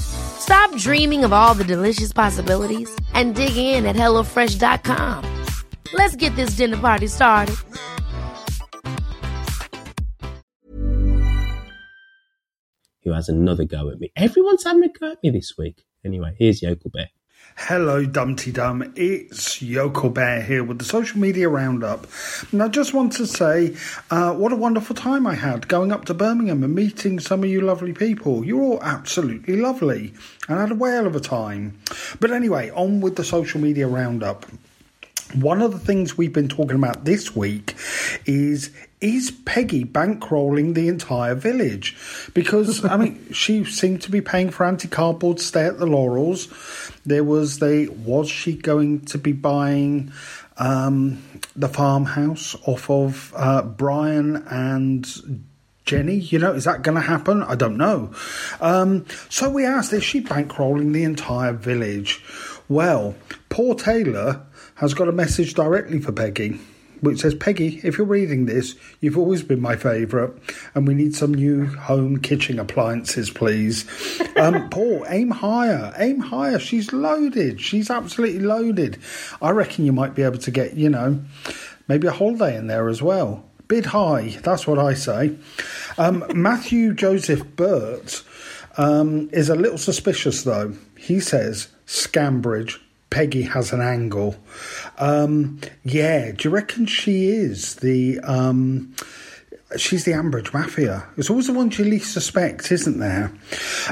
Stop dreaming of all the delicious possibilities and dig in at HelloFresh.com. Let's get this dinner party started. Who has another go at me? Everyone's having a go at me this week. Anyway, here's Yokel Bear. Hello, Dumpty Dum. It's Yokel Bear here with the social media roundup. And I just want to say uh, what a wonderful time I had going up to Birmingham and meeting some of you lovely people. You're all absolutely lovely and had a whale of a time. But anyway, on with the social media roundup. One of the things we've been talking about this week is is Peggy bankrolling the entire village? Because I mean, she seemed to be paying for anti cardboard stay at the Laurels. There was the was she going to be buying um, the farmhouse off of uh, Brian and Jenny, you know, is that going to happen? I don't know. Um, so we asked, is she bankrolling the entire village? Well, poor Taylor has got a message directly for Peggy, which says, Peggy, if you're reading this, you've always been my favourite, and we need some new home kitchen appliances, please. Um, Paul, aim higher, aim higher. She's loaded. She's absolutely loaded. I reckon you might be able to get, you know, maybe a holiday in there as well. Bid high, that's what I say. Um, Matthew Joseph Burt um, is a little suspicious, though. He says, Scambridge, Peggy has an angle. Um, yeah, do you reckon she is the. Um, she's the Ambridge Mafia. It's always the one you least suspect, isn't there?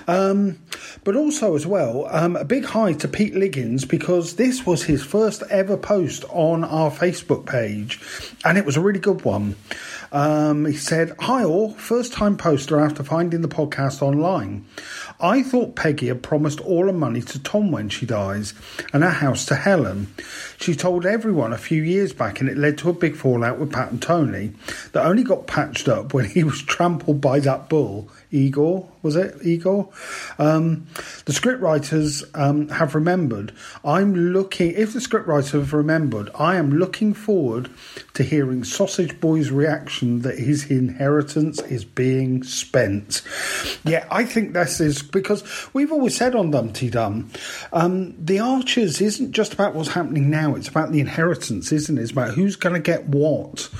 Um, but also, as well, um, a big hi to Pete Liggins because this was his first ever post on our Facebook page, and it was a really good one. Um, he said, Hi all, first time poster after finding the podcast online. I thought Peggy had promised all her money to Tom when she dies and her house to Helen. She told everyone a few years back, and it led to a big fallout with Pat and Tony that only got patched up when he was trampled by that bull. Igor, was it? Igor? Um, the scriptwriters um, have remembered. I'm looking, if the scriptwriters have remembered, I am looking forward to hearing Sausage Boy's reaction that his inheritance is being spent. Yeah, I think this is because we've always said on Dumpty Dum, um, the Archers isn't just about what's happening now, it's about the inheritance, isn't it? It's about who's going to get what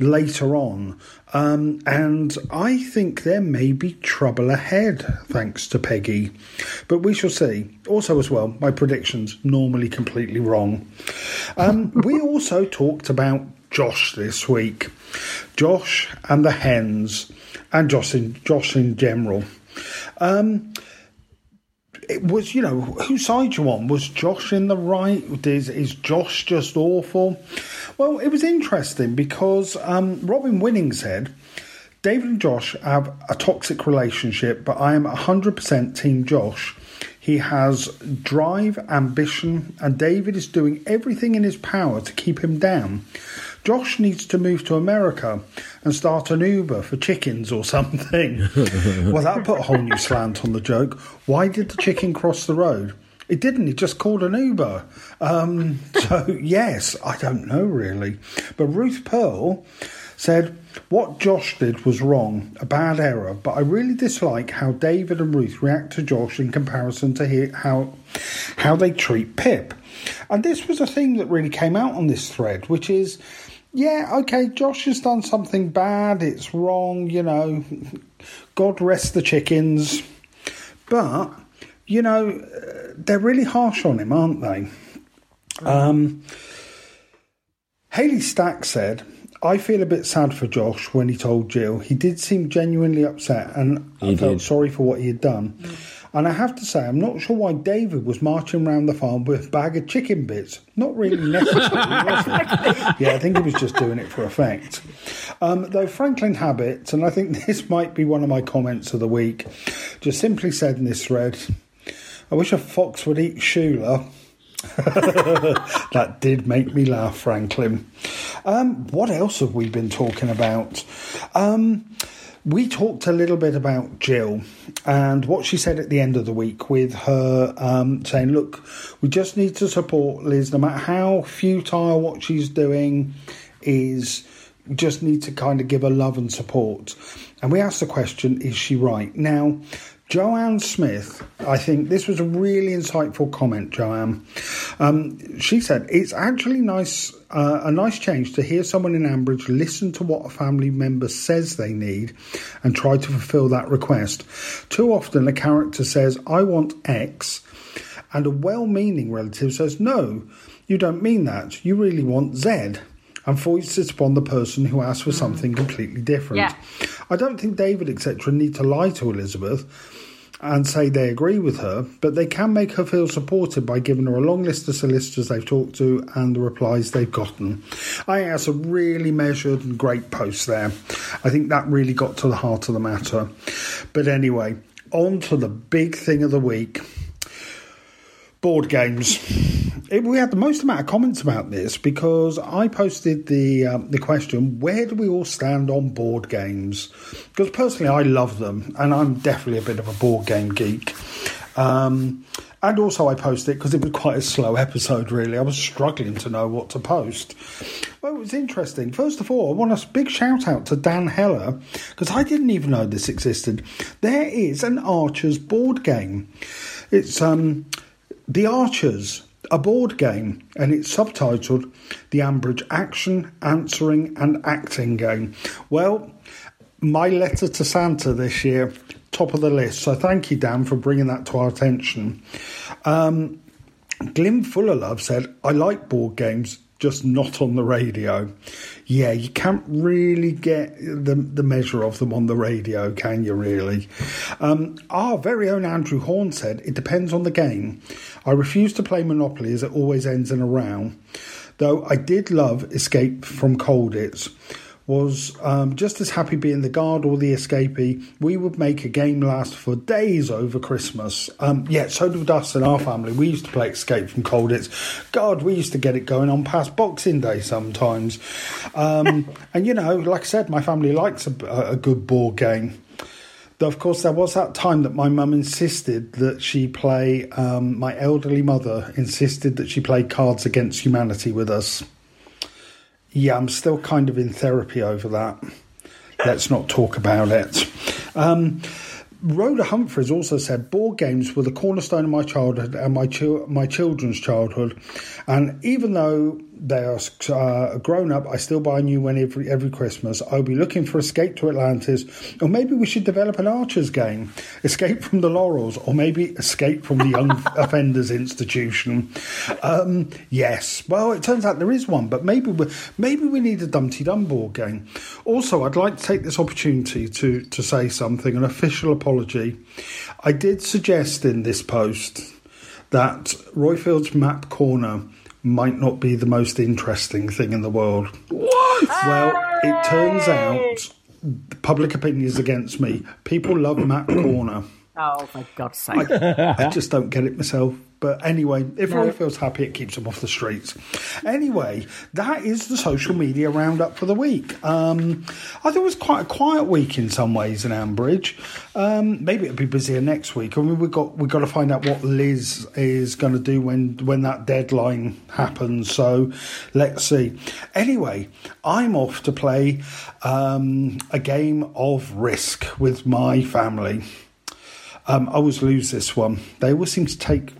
later on. Um, and I think there may be trouble ahead thanks to Peggy. But we shall see. Also, as well, my predictions normally completely wrong. Um, we also talked about Josh this week. Josh and the hens, and Josh in, Josh in general. Um, it was, you know, whose side you on? Was Josh in the right? Is, is Josh just awful? Well, it was interesting because um, Robin Winning said, David and Josh have a toxic relationship, but I am 100% Team Josh. He has drive, ambition, and David is doing everything in his power to keep him down. Josh needs to move to America and start an Uber for chickens or something. well, that put a whole new slant on the joke. Why did the chicken cross the road? It didn't. He just called an Uber. Um, so, yes, I don't know really. But Ruth Pearl said, What Josh did was wrong, a bad error, but I really dislike how David and Ruth react to Josh in comparison to how, how they treat Pip. And this was a thing that really came out on this thread, which is yeah, okay, Josh has done something bad, it's wrong, you know, God rest the chickens. But, you know, they're really harsh on him, aren't they? Um, Haley Stack said, I feel a bit sad for Josh when he told Jill. He did seem genuinely upset and He I felt did. sorry for what he had done. And I have to say, I'm not sure why David was marching around the farm with a bag of chicken bits. Not really necessary? Yeah, I think he was just doing it for effect. Um, though Franklin Habit, and I think this might be one of my comments of the week, just simply said in this thread, I wish a fox would eat Shula. that did make me laugh, Franklin. Um, what else have we been talking about? Um, we talked a little bit about Jill and what she said at the end of the week with her um, saying, Look, we just need to support Liz no matter how futile what she's doing is. Just need to kind of give her love and support. And we asked the question, Is she right? Now, Joanne Smith, I think this was a really insightful comment, Joanne. Um, she said, It's actually nice, uh, a nice change to hear someone in Ambridge listen to what a family member says they need and try to fulfill that request. Too often, a character says, I want X, and a well meaning relative says, No, you don't mean that. You really want Z and foists it upon the person who asks for something completely different. Yeah. I don't think David, etc., need to lie to Elizabeth and say they agree with her, but they can make her feel supported by giving her a long list of solicitors they've talked to and the replies they've gotten. I think that's a really measured and great post there. I think that really got to the heart of the matter. But anyway, on to the big thing of the week board games. It, we had the most amount of comments about this because I posted the um, the question: Where do we all stand on board games? Because personally, I love them, and I'm definitely a bit of a board game geek. Um, and also, I posted it because it was quite a slow episode. Really, I was struggling to know what to post. Well, it was interesting. First of all, I want a big shout out to Dan Heller because I didn't even know this existed. There is an Archers board game. It's um, the Archers, a board game, and it's subtitled The Ambridge Action, Answering and Acting Game. Well, my letter to Santa this year, top of the list. So thank you, Dan, for bringing that to our attention. Um, Glim Fuller Love said, I like board games, just not on the radio. Yeah, you can't really get the, the measure of them on the radio, can you, really? Um, our very own Andrew Horn said, It depends on the game. I refuse to play Monopoly as it always ends in a row. Though I did love Escape from Colditz was um, just as happy being the guard or the escapee. We would make a game last for days over Christmas. Um, yeah, so did us and our family. We used to play Escape from Colditz. God, we used to get it going on past Boxing Day sometimes. Um, and you know, like I said, my family likes a, a good board game. Though, of course, there was that time that my mum insisted that she play, um, my elderly mother insisted that she play Cards Against Humanity with us. Yeah, I'm still kind of in therapy over that. Let's not talk about it. Um, Rhoda Humphreys also said board games were the cornerstone of my childhood and my chil- my children's childhood, and even though they are uh, grown up, I still buy a new one every every Christmas. I'll be looking for Escape to Atlantis, or maybe we should develop an Archer's game, Escape from the Laurels, or maybe Escape from the Young Offenders Institution. Um, yes, well, it turns out there is one, but maybe we maybe we need a Dumpty Dum board game. Also, I'd like to take this opportunity to to say something, an official apology. I did suggest in this post that Roifield's Map Corner might not be the most interesting thing in the world. What? Well, it turns out public opinion is against me. People love Map Corner. Oh, for God's sake. I, I just don't get it myself. But anyway, if No. Roy feels happy, it keeps him off the streets. Anyway, that is the social media roundup for the week. Um, I think it was quite a quiet week in some ways in Ambridge. Um, maybe it'll be busier next week. I mean, we've got we've got to find out what Liz is going to do when when that deadline happens. So let's see. Anyway, I'm off to play um, a game of Risk with my family. Um, I always lose this one. They always seem to take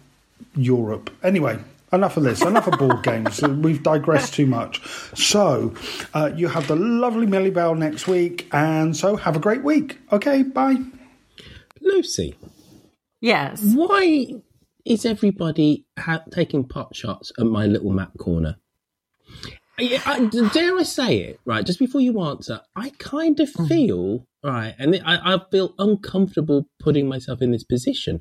Europe. Anyway, enough of this. Enough of board games. We've digressed too much. So, uh, you have the lovely Millie Bell next week, and so have a great week. Okay, bye. Lucy. Yes. Why is everybody ha- taking pot shots at my little map corner? I, I, dare I say it, right? Just before you answer, I kind of feel, right, and I, I feel uncomfortable putting myself in this position,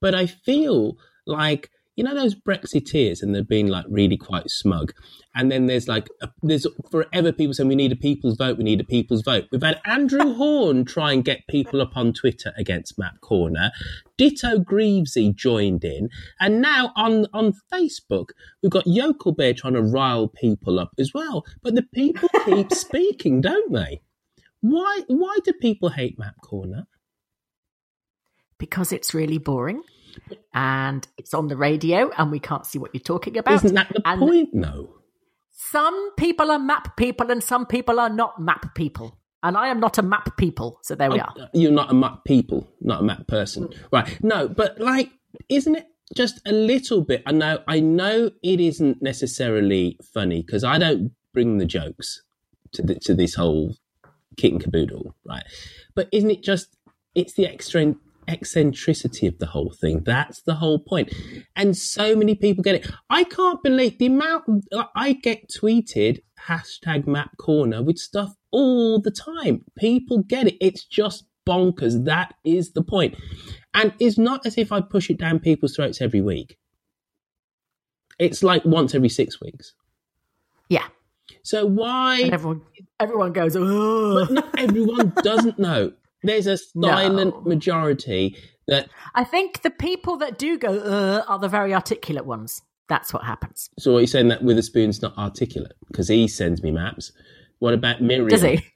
but I feel like, you know, those Brexiteers and they're being like really quite smug. And then there's like, a, there's forever people saying we need a people's vote, we need a people's vote. We've had Andrew Horn try and get people up on Twitter against Map Corner. Ditto Greavesy joined in. And now on, on Facebook, we've got Yokel Bear trying to rile people up as well. But the people keep speaking, don't they? Why, why do people hate Map Corner? Because it's really boring and it's on the radio and we can't see what you're talking about. Isn't that the and point, though? Some people are map people and some people are not map people. And I am not a map people, so there we oh, are. You're not a map people, not a map person, mm. right? No, but like, isn't it just a little bit? I know, I know, it isn't necessarily funny because I don't bring the jokes to the, to this whole kit and caboodle, right? But isn't it just? It's the extra eccentricity of the whole thing. That's the whole point. And so many people get it. I can't believe the amount I get tweeted hashtag map corner with stuff all the time. People get it. It's just bonkers. That is the point. And it's not as if I push it down people's throats every week. It's like once every six weeks. Yeah. So why And everyone, everyone goes, oh. but not everyone doesn't know. There's a silent majority that I think the people that do go uh, are the very articulate ones. That's what happens. So are you saying that Witherspoon's not articulate because he sends me maps? What about Miriam? Does he?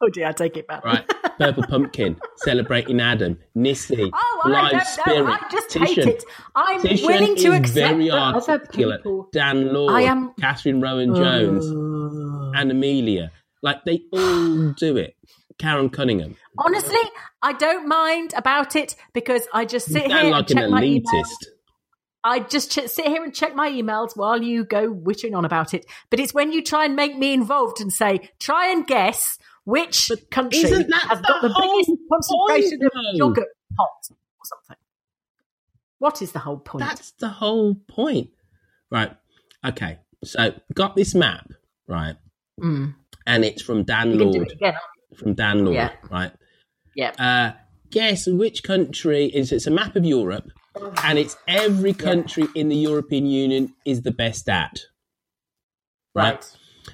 Oh dear, I take it back. Right, Purple Pumpkin, celebrating Adam, Nissy, Oh, I Live know. Spirit, I just Titian. hate it. I'm Titian willing to accept very articulate. Dan Lord, I am- Catherine Rowan Jones, and Amelia. Like they all do it. Karen Cunningham. Honestly, I don't mind about it because I just sit here like and an check my emails. I just ch- sit here and check my emails while you go wittering on about it. But it's when you try and make me involved and say, try and guess which country isn't that has got the the biggest concentration point, of yogurt pots or something. What is the whole point? That's the whole point. Right. Okay. So got this map, right? Mm. And it's from Dan You can do Lord. again. From Dan Lord, Yeah. right? Yeah. Uh, guess which country is it's a map of Europe and it's every country in the European Union is the best at. Right.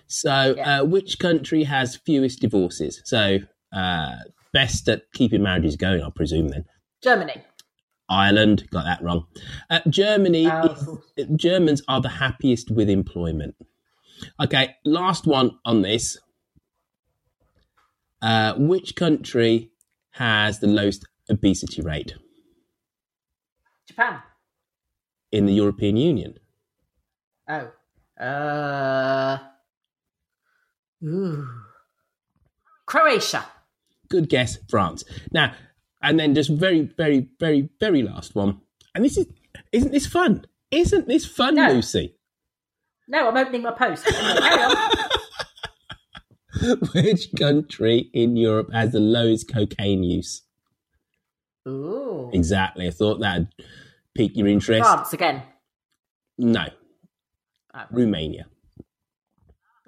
So uh, which country has fewest divorces? So uh, best at keeping marriages going, I presume then. Germany. Ireland, got that wrong. Uh, Germany, Oh, is, Germans are the happiest with employment. Okay, last one on this. Uh, which country has the lowest obesity rate Japan. in the European Union? Oh. Uh. Ooh. Croatia. Good guess, France. Now, and then just very, very, very, very last one. And this is, isn't this fun? Isn't this fun, No. Lucy? No, I'm opening my post. Carry on. Which country in Europe has the lowest cocaine use? Ooh. Exactly. I thought that'd pique your interest. France again. No. Oh. Romania.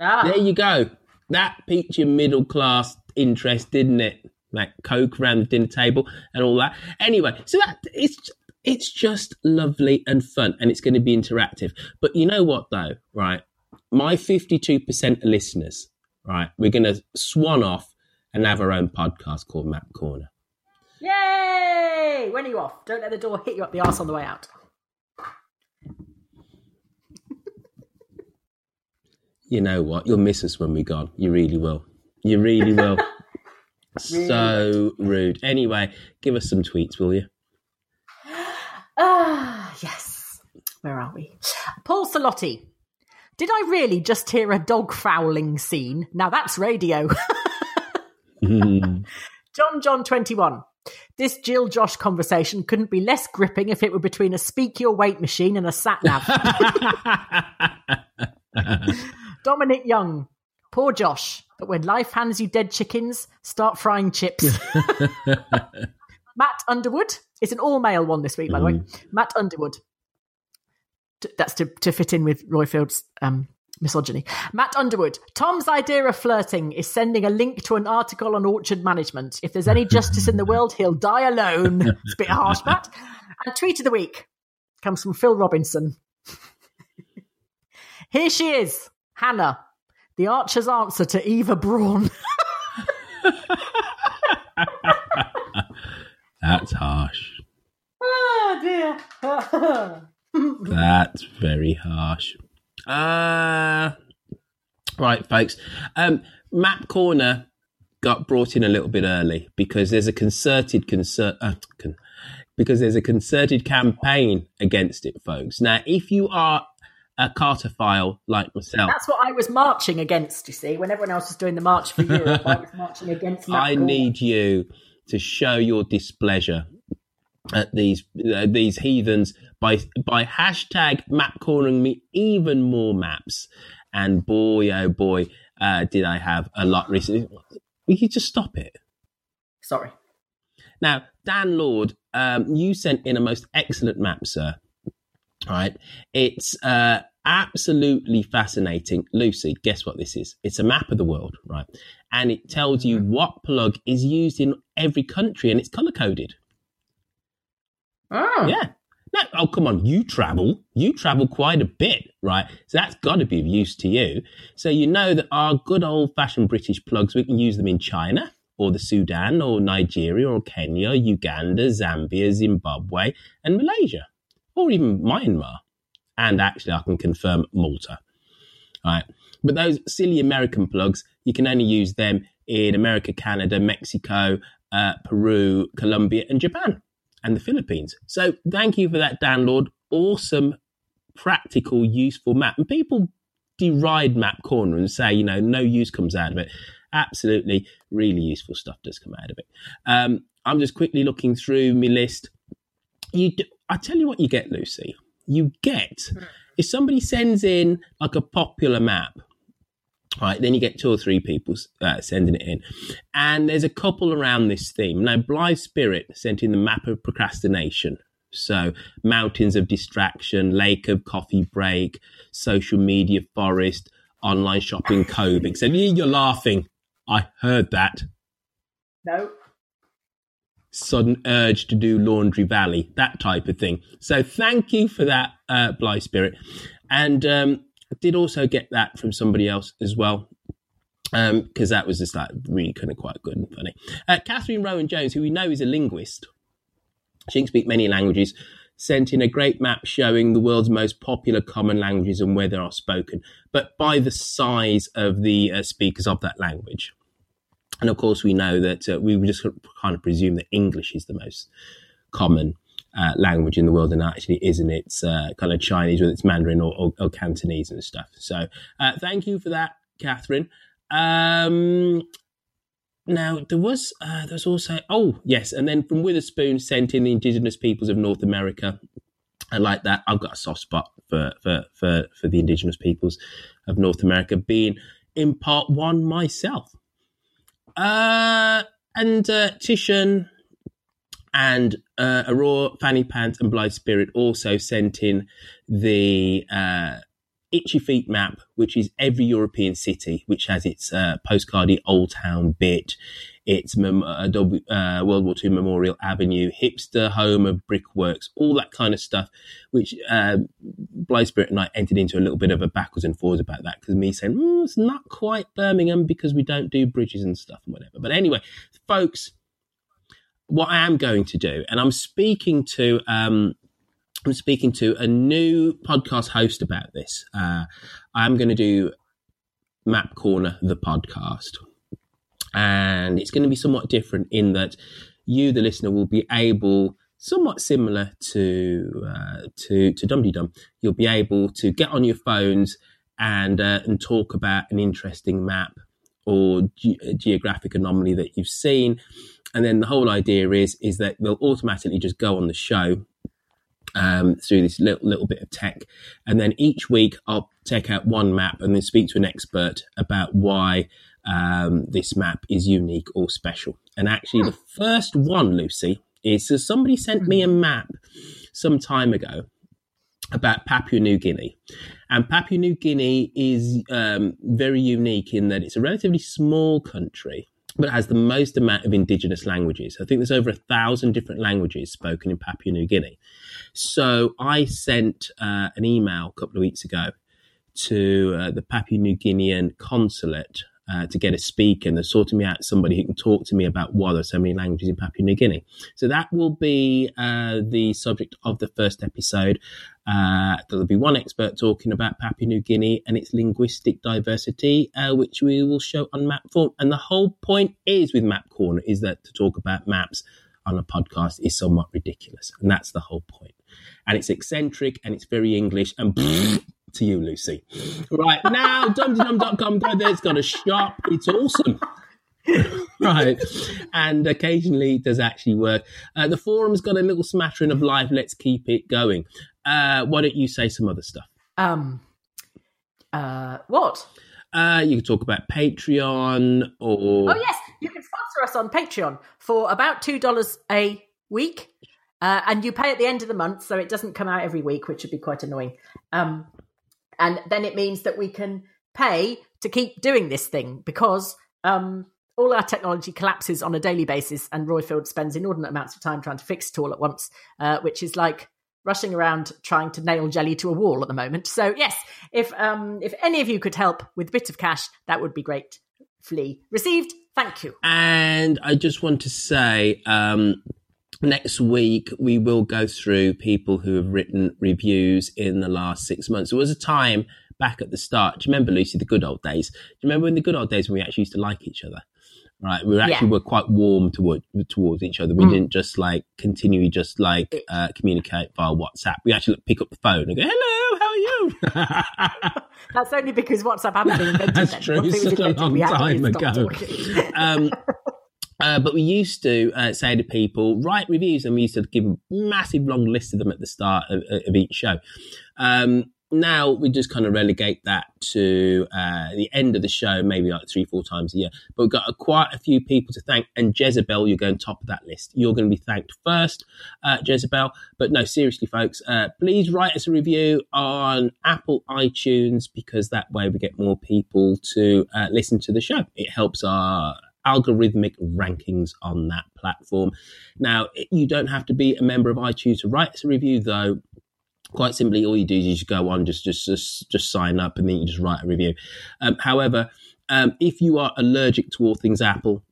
Ah. There you go. That piqued your middle class interest, didn't it? Like Coke around the dinner table and all that. Anyway, so that it's it's just lovely and fun and it's going to be interactive. But you know what though, right? My 52% of listeners, right? We're going to swan off and have our own podcast called Map Corner. Yay! When are you off? Don't let the door hit you up the arse on the way out. You know what? You'll miss us when we're gone. You really will. You really will. so rude. Anyway, give us some tweets, will you? Ah, yes. Where are we? Paul Salotti. Did I really just hear a dog fouling scene? Now that's radio. John John 21. This Jill Josh conversation couldn't be less gripping if it were between a speak your weight machine and a sat nav. Dominic Young. Poor Josh. But when life hands you dead chickens, start frying chips. Matt Underwood. It's an all male one this week, by the way. Mm-hmm. Matt Underwood. That's to, to fit in with Roifield's um, misogyny. Matt Underwood. Tom's idea of flirting is sending a link to an article on orchard management. If there's any justice in the world, he'll die alone. It's a bit harsh, Matt. And tweet of the week comes from Phil Robinson. Here she is, Hannah, the archer's answer to Eva Braun. That's harsh. oh dear. That's very harsh. Uh, right, folks. Um, Map Corner got brought in a little bit early because there's a concerted concert. Uh, con- because there's a concerted campaign against it, folks. Now, if you are a Cartophile like myself. That's what I was marching against, you see. When everyone else was doing the March for Europe, I was marching against Matt I Corner. need you to show your displeasure at these uh, these heathens by by hashtag map cornering me even more maps. And boy, oh boy, uh, did I have a lot recently. We could just stop it. Sorry. Now, Dan Lord, um, you sent in a most excellent map, sir. All right. It's uh, absolutely fascinating. Lucy, guess what this is? It's a map of the world, right? And it tells you what plug is used in every country and it's color coded. Oh. Yeah. No, oh, come on. You travel. You travel quite a bit, right? So that's got to be of use to you. So you know that our good old fashioned British plugs, we can use them in China or the Sudan or Nigeria or Kenya, Uganda, Zambia, Zimbabwe, and Malaysia, or even Myanmar. And actually, I can confirm Malta. All right. But those silly American plugs, you can only use them in America, Canada, Mexico, uh, Peru, Colombia, and Japan, and the Philippines. So thank you for that, Dan Lord. Awesome, practical, useful map. And people deride Map Corner and say, you know, no use comes out of it. Absolutely, really useful stuff does come out of it. Um, I'm just quickly looking through my list. You, do, I tell you what, you get, Lucy. You get if somebody sends in like a popular map, right? Then you get two or three people uh, sending it in, and there's a couple around this theme. Now, Blythe Spirit sent in the map of procrastination. So, mountains of distraction, lake of coffee break, social media forest, online shopping cove, etc. You're laughing. I heard that. No. Sudden urge to do Laundry Valley, that type of thing. So thank you for that, uh, Blythe Spirit. And um, I did also get that from somebody else as well. Because that was just like really kind of quite good and funny. Uh, Catherine Rowan Jones, who we know is a linguist, she can speak many languages, sent in a great map showing the world's most popular common languages and where they are spoken, but by the size of the uh, speakers of that language. And of course, we know that uh, we just kind of presume that English is the most common uh, language in the world, and actually isn't. It's uh, kind of Chinese, whether it's Mandarin or, or, or Cantonese and stuff. So, uh, thank you for that, Catherine. Um, now there was uh, there was also oh yes, and then from Witherspoon sent in the Indigenous peoples of North America. I like that. I've got a soft spot for for for, for the Indigenous peoples of North America, being in part one myself. Uh, and uh, Tishan and uh, Aurora, Fanny pants and Blythe Spirit also sent in the uh, Itchy Feet map, which is every European city, which has its uh, postcardy Old Town bit, its mem- uh, uh, World War II Memorial Avenue, hipster home of brickworks, all that kind of stuff, which uh, Blythe Spirit and I entered into a little bit of a backwards and forwards about that because me saying, mm, it's not quite Birmingham because we don't do bridges and stuff and whatever. But anyway, folks, what I am going to do, and I'm speaking to, um, I'm speaking to a new podcast host about this. Uh, I'm going to do Map Corner, the podcast. And it's going to be somewhat different in that you, the listener, will be able, somewhat similar to uh, to to Dum Dum, you'll be able to get on your phones and uh, and talk about an interesting map or ge- geographic anomaly that you've seen. And then the whole idea is is that they'll automatically just go on the show um, through this little, little bit of tech. And then each week I'll take out one map and then speak to an expert about why um, this map is unique or special. And actually, the first one, Lucy, is so somebody sent me a map some time ago about Papua New Guinea. And Papua New Guinea is um, very unique in that it's a relatively small country but has the most amount of indigenous languages. I think there's over a thousand different languages spoken in Papua New Guinea. So I sent uh, an email a couple of weeks ago to uh, the Papua New Guinean consulate uh, to get a speaker and they're sorting me out somebody who can talk to me about why there's so many languages in Papua New Guinea. So that will be uh, the subject of the first episode. Uh, there'll be one expert talking about Papua New Guinea and its linguistic diversity, uh, which we will show on Map Form. And the whole point is with Map Corner is that to talk about maps on a podcast is somewhat ridiculous, and that's the whole point. And it's eccentric and it's very English, and to you, Lucy. Right now, dumteedum.com, go there. It's got a shop. It's awesome. right. And occasionally it does actually work. Uh, the forum's got a little smattering of life. Let's keep it going. Uh, why don't you say some other stuff? Um, uh, what? Uh, you can talk about Patreon or. Oh, yes. You can sponsor us on Patreon for about $2 a week. Uh, and you pay at the end of the month, so it doesn't come out every week, which would be quite annoying. Um, and then it means that we can pay to keep doing this thing because um, all our technology collapses on a daily basis, and Roifield spends inordinate amounts of time trying to fix it all at once, uh, which is like rushing around trying to nail jelly to a wall at the moment. So yes, if um, if any of you could help with a bit of cash, that would be great. Flea received. Thank you. And I just want to say, um, next week we will go through people who have written reviews in the last six months. There was a time back at the start. Do you remember Lucy the good old days? Do you remember in the good old days when we actually used to like each other? Right, we actually Yeah. were quite warm toward, towards each other. We Mm. didn't just like continually just like uh, communicate via WhatsApp. We actually pick up the phone and go, "Hello, how are you?" That's only because WhatsApp hadn't been invented. That's then. true. It It's was such a long we had to time ago. um, uh, but we used to uh, say to people, write reviews, and we used to give a massive long list of them at the start of, of each show. Um, now we just kind of relegate that to uh, the end of the show, maybe like three, four times a year. But we've got uh, quite a few people to thank, and Jezebel, you're going top of that list. You're going to be thanked first, uh, Jezebel. But no, seriously, folks, uh, please write us a review on Apple iTunes because that way we get more people to uh, listen to the show. It helps our algorithmic rankings on that platform. Now, you don't have to be a member of iTunes to write a review, though. Quite simply, all you do is you just go on, just just just just sign up, and then you just write a review. Um, however, um, if you are allergic to all things Apple,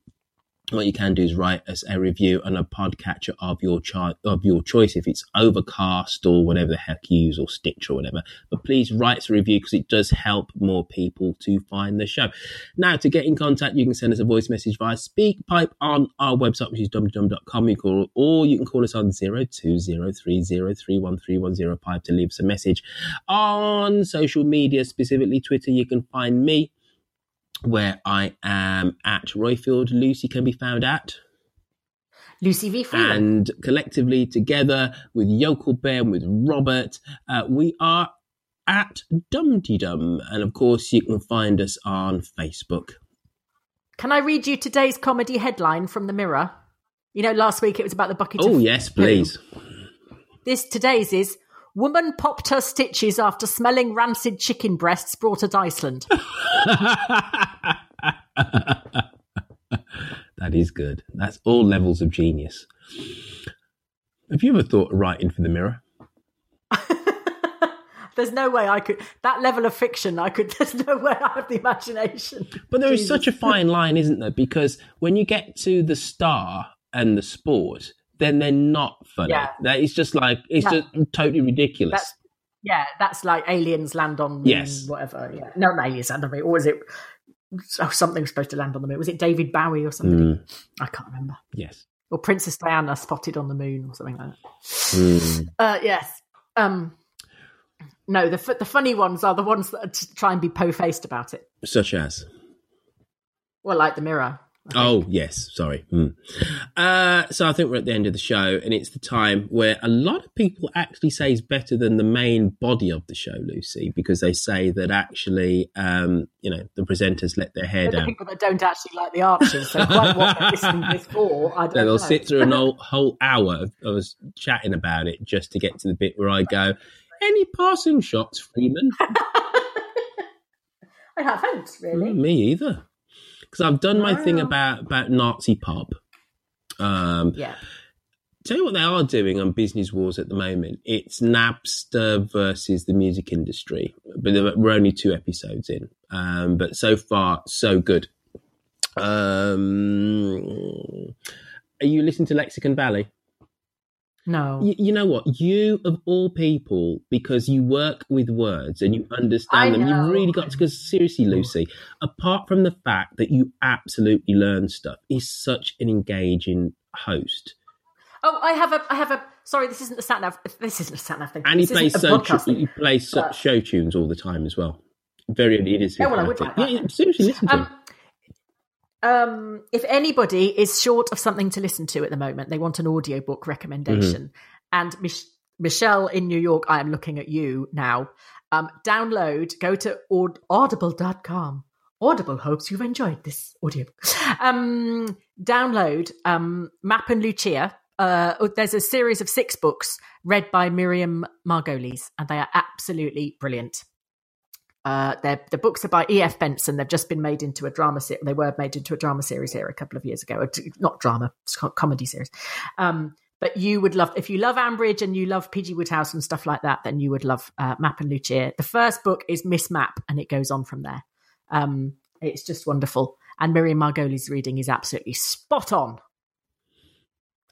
what you can do is write us a review on a podcatcher of your chi- of your choice, if it's Overcast or whatever the heck you use, or Stitch or whatever. But please write us a review because it does help more people to find the show. Now, to get in contact, you can send us a voice message via SpeakPipe on our website, which is dumdum.com. You call, or you can call us on zero two zero three zero three one three one zero five to leave us a message. On social media, specifically Twitter, you can find me where I am at Roifield. Lucy can be found at. Lucy V. Freeman. And collectively, together with Yokel Bear and with Robert, uh, we are at Dumteedum. And of course, you can find us on Facebook. Can I read you today's comedy headline from the Mirror? You know, last week it was about the bucket Oh, yes, please. This today's is Woman popped her stitches after smelling rancid chicken breasts brought at Iceland. that is good. That's all levels of genius. Have you ever thought of writing for the Mirror? There's no way I could that level of fiction. I could. There's no way I have the imagination. But there is Jesus. such a fine line, isn't there? Because when you get to the star and the sport, then they're not funny. Yeah. That is just like it's Yeah. just totally ridiculous. That's yeah. That's like aliens land on the moon, Yes. whatever. Yeah, no, not aliens land on the moon. Or was it? Oh, something was supposed to land on the moon. Was it David Bowie or something? Mm, I can't remember. yes. Or Princess Diana spotted on the moon or something like that. Mm. Uh, yes. Um, no, the f- the funny ones are the ones that t- try and be po faced about it. Such as. Well, like the mirror. Oh yes, sorry. Hmm. Uh, so I think we're at the end of the show, and it's the time where a lot of people actually say is better than the main body of the show, Lucy, because they say that actually, um, you know, the presenters let their hair They're the down. people that don't actually like the Archers. So quite what they're listening this for, I don't so They'll know. sit through an whole, whole hour of, us chatting about it just to get to the bit where I go, "Any passing shots, Freeman?" I haven't really. Mm, me either, because I've done my thing about about Nazi pop. Um, Yeah. Tell you what they are doing on Business Wars at the moment. It's Napster versus the music industry, but we're only two episodes in. Um, but so far, so good. Um, are you listening to Lexicon Valley? No. You, you know what? You of all people, because you work with words and you understand I them, know. you've really got to. Because seriously, Lucy, apart from the fact that you absolutely learn stuff, is such an engaging host. Oh, I have a, I have a. Sorry, this isn't the sat nav. This isn't a sat nav thing. And he This plays so tu- he plays But- show tunes all the time as well. Very it is. Yeah, well, I would like that. Yeah, yeah, seriously, listen to um, him. Um, if anybody is short of something to listen to at the moment, they want an audiobook recommendation. And Mich- Michelle in New York, I am looking at you now. Um, download, go to aud- audible.com. Audible hopes you've enjoyed this audiobook. Um, download um, Mapp and Lucia. Uh, there's a series of six books read by Miriam Margolyes, and they are absolutely brilliant. Uh, the books are by E.F. Benson. They've just been made into a drama series. They were made into a drama series here a couple of years ago. Not drama, comedy series. Um, but you would love, if you love Ambridge and you love P.G. Wodehouse and stuff like that, then you would love uh, Mapp and Lucia. The first book is Miss Mapp, and it goes on from there. Um, it's just wonderful. And Miriam Margolyes' reading is absolutely spot on.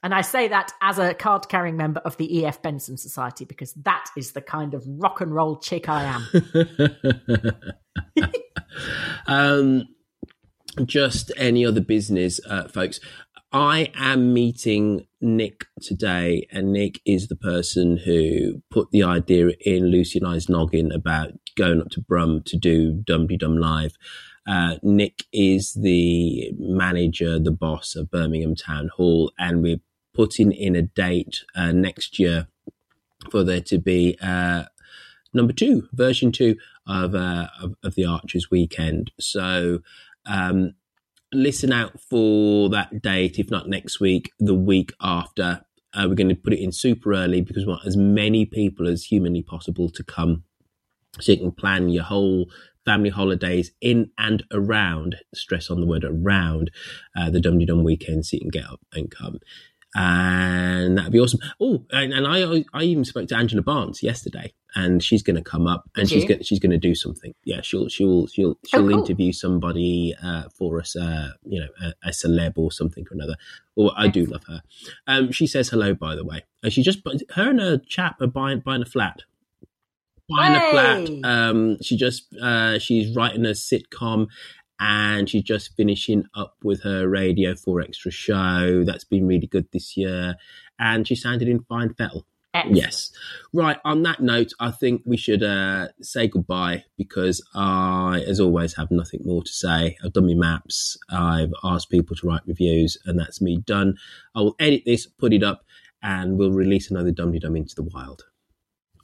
And I say that as a card carrying member of the E.F. Benson Society because that is the kind of rock and roll chick I am. um, just any other business, uh, folks. I am meeting Nick today, and Nick is the person who put the idea in Lucy and I's noggin about going up to Brum to do Dum Dum Live. Uh, Nick is the manager, the boss of Birmingham Town Hall, and we're putting in a date uh, next year for there to be uh, number two, version two of, uh, of of the Archers Weekend. So um, listen out for that date. If not next week, the week after. Uh, we're going to put it in super early because we want as many people as humanly possible to come, so you can plan your whole family holidays in and around. Stress on the word around uh, the Dum Dum weekend, so you can get up and come and that'd be awesome. Oh, and, and I I even spoke to Angela Barnes yesterday, and she's going to come up and Did she's going she's going to do something. Yeah, she'll she'll she'll she'll cool. interview somebody uh, for us, uh, you know, a, a celeb or something or another. Or I do love her. Um, she says hello, by the way, and she just her and a chap are buying buying a flat. Buying a flat. Um, she just uh, she's writing a sitcom and she's just finishing up with her Radio 4 Extra show. That's been really good this year. And she sounded in fine fettle. Excellent. Yes. Right. On that note, I think we should uh, say goodbye because I, as always, have nothing more to say. I've done my maps. I've asked people to write reviews, and that's me done. I will edit this, put it up, and we'll release another Dum Dum into the wild.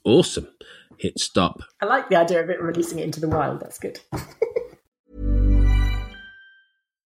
Awesome. Hit stop. I like the idea of it releasing it into the wild. That's good.